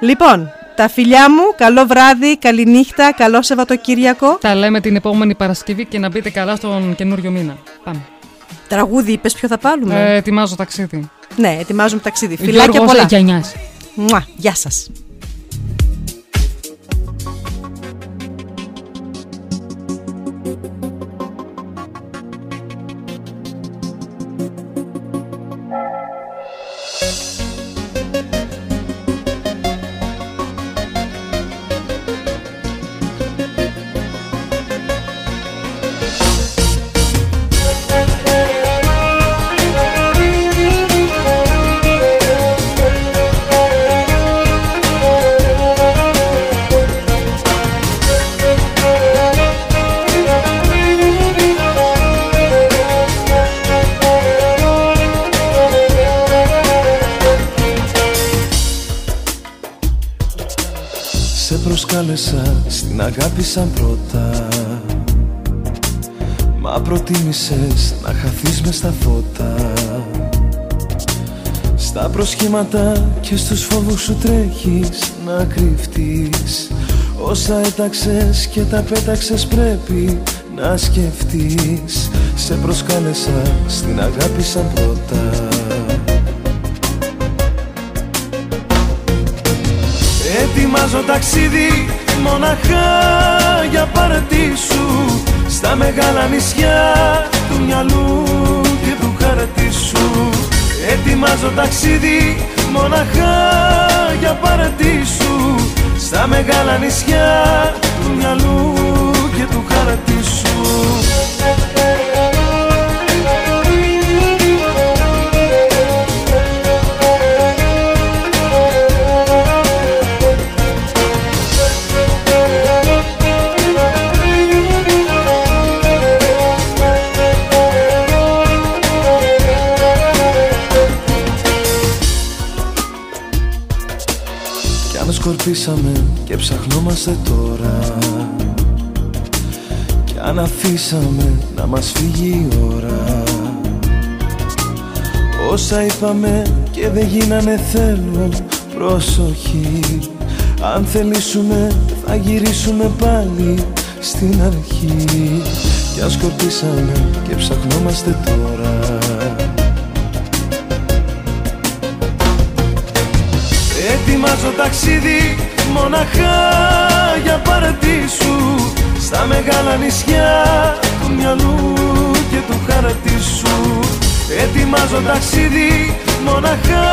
Λοιπόν, τα φιλιά μου, καλό βράδυ, καλή νύχτα, καλό Σαββατοκύριακο. Τα λέμε την επόμενη Παρασκευή και να μπείτε καλά στον καινούριο μήνα. Πάμε. Τραγούδι είπες ποιο θα πάρουμε; Ε, ετοιμάζω ταξίδι. Ναι, ετοιμάζουμε ταξίδι. Φιλάκια Γιώργος πολλά. Γιαννιάς. Μουα, γεια σας. Στα φώτα. Στα προσχήματα και στους φόβους σου τρέχεις να κρυφτείς. Όσα έταξες και τα πέταξες πρέπει να σκεφτείς. Σε προσκάλεσα στην αγάπη σαν πρώτα. Ετοιμάζω ταξίδι μοναχά για πάρτι σου. Στα μεγάλα νησιά του μυαλού και του χαρτί σου. Ετοιμάζω ταξίδι μοναχά για πάρτι σου. Στα μεγάλα νησιά του μυαλού και του χαρτί σου αν σκορπίσαμε και ψαχνόμαστε τώρα. Κι αν αφήσαμε να μας φύγει η ώρα. Όσα είπαμε και δεν γίνανε θέλω προσοχή Αν θελήσουμε θα γυρίσουμε πάλι στην αρχή. Κι αν σκορπίσαμε και ψαχνόμαστε τώρα Ετοιμάζω ταξίδι μοναχά για πάρτι σου Στα μεγάλα νησιά του μυαλού και του χαρτί σου Ετοιμάζω ταξίδι μοναχά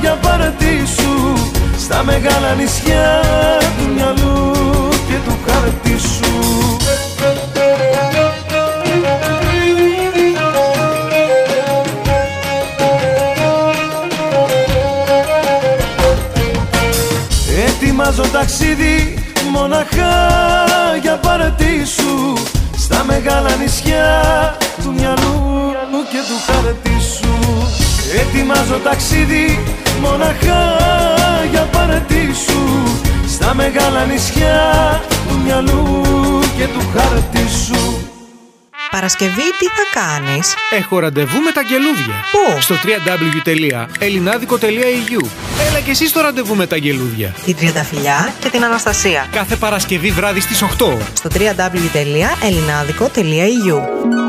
για πάρτι σου Στα μεγάλα νησιά του μυαλού και του χαρτί σου Ετοιμάζω ταξίδι μοναχά για πάρτι σου Στα μεγάλα νησιά του μυαλού και του χαρτί σου Ετοιμάζω ταξίδι μοναχά για πάρτι σου Στα μεγάλα νησιά του μυαλού και του χαρτί σου Παρασκευή τι θα κάνεις; Έχω ραντεβού με τα γελούδια. Πού; Στο www.elinadico.eu Έλα και εσύ στο ραντεβού με τα γελούδια. Την Τριανταφυλιά και την Αναστασία Κάθε Παρασκευή βράδυ στις 8. στο www.elinadico.eu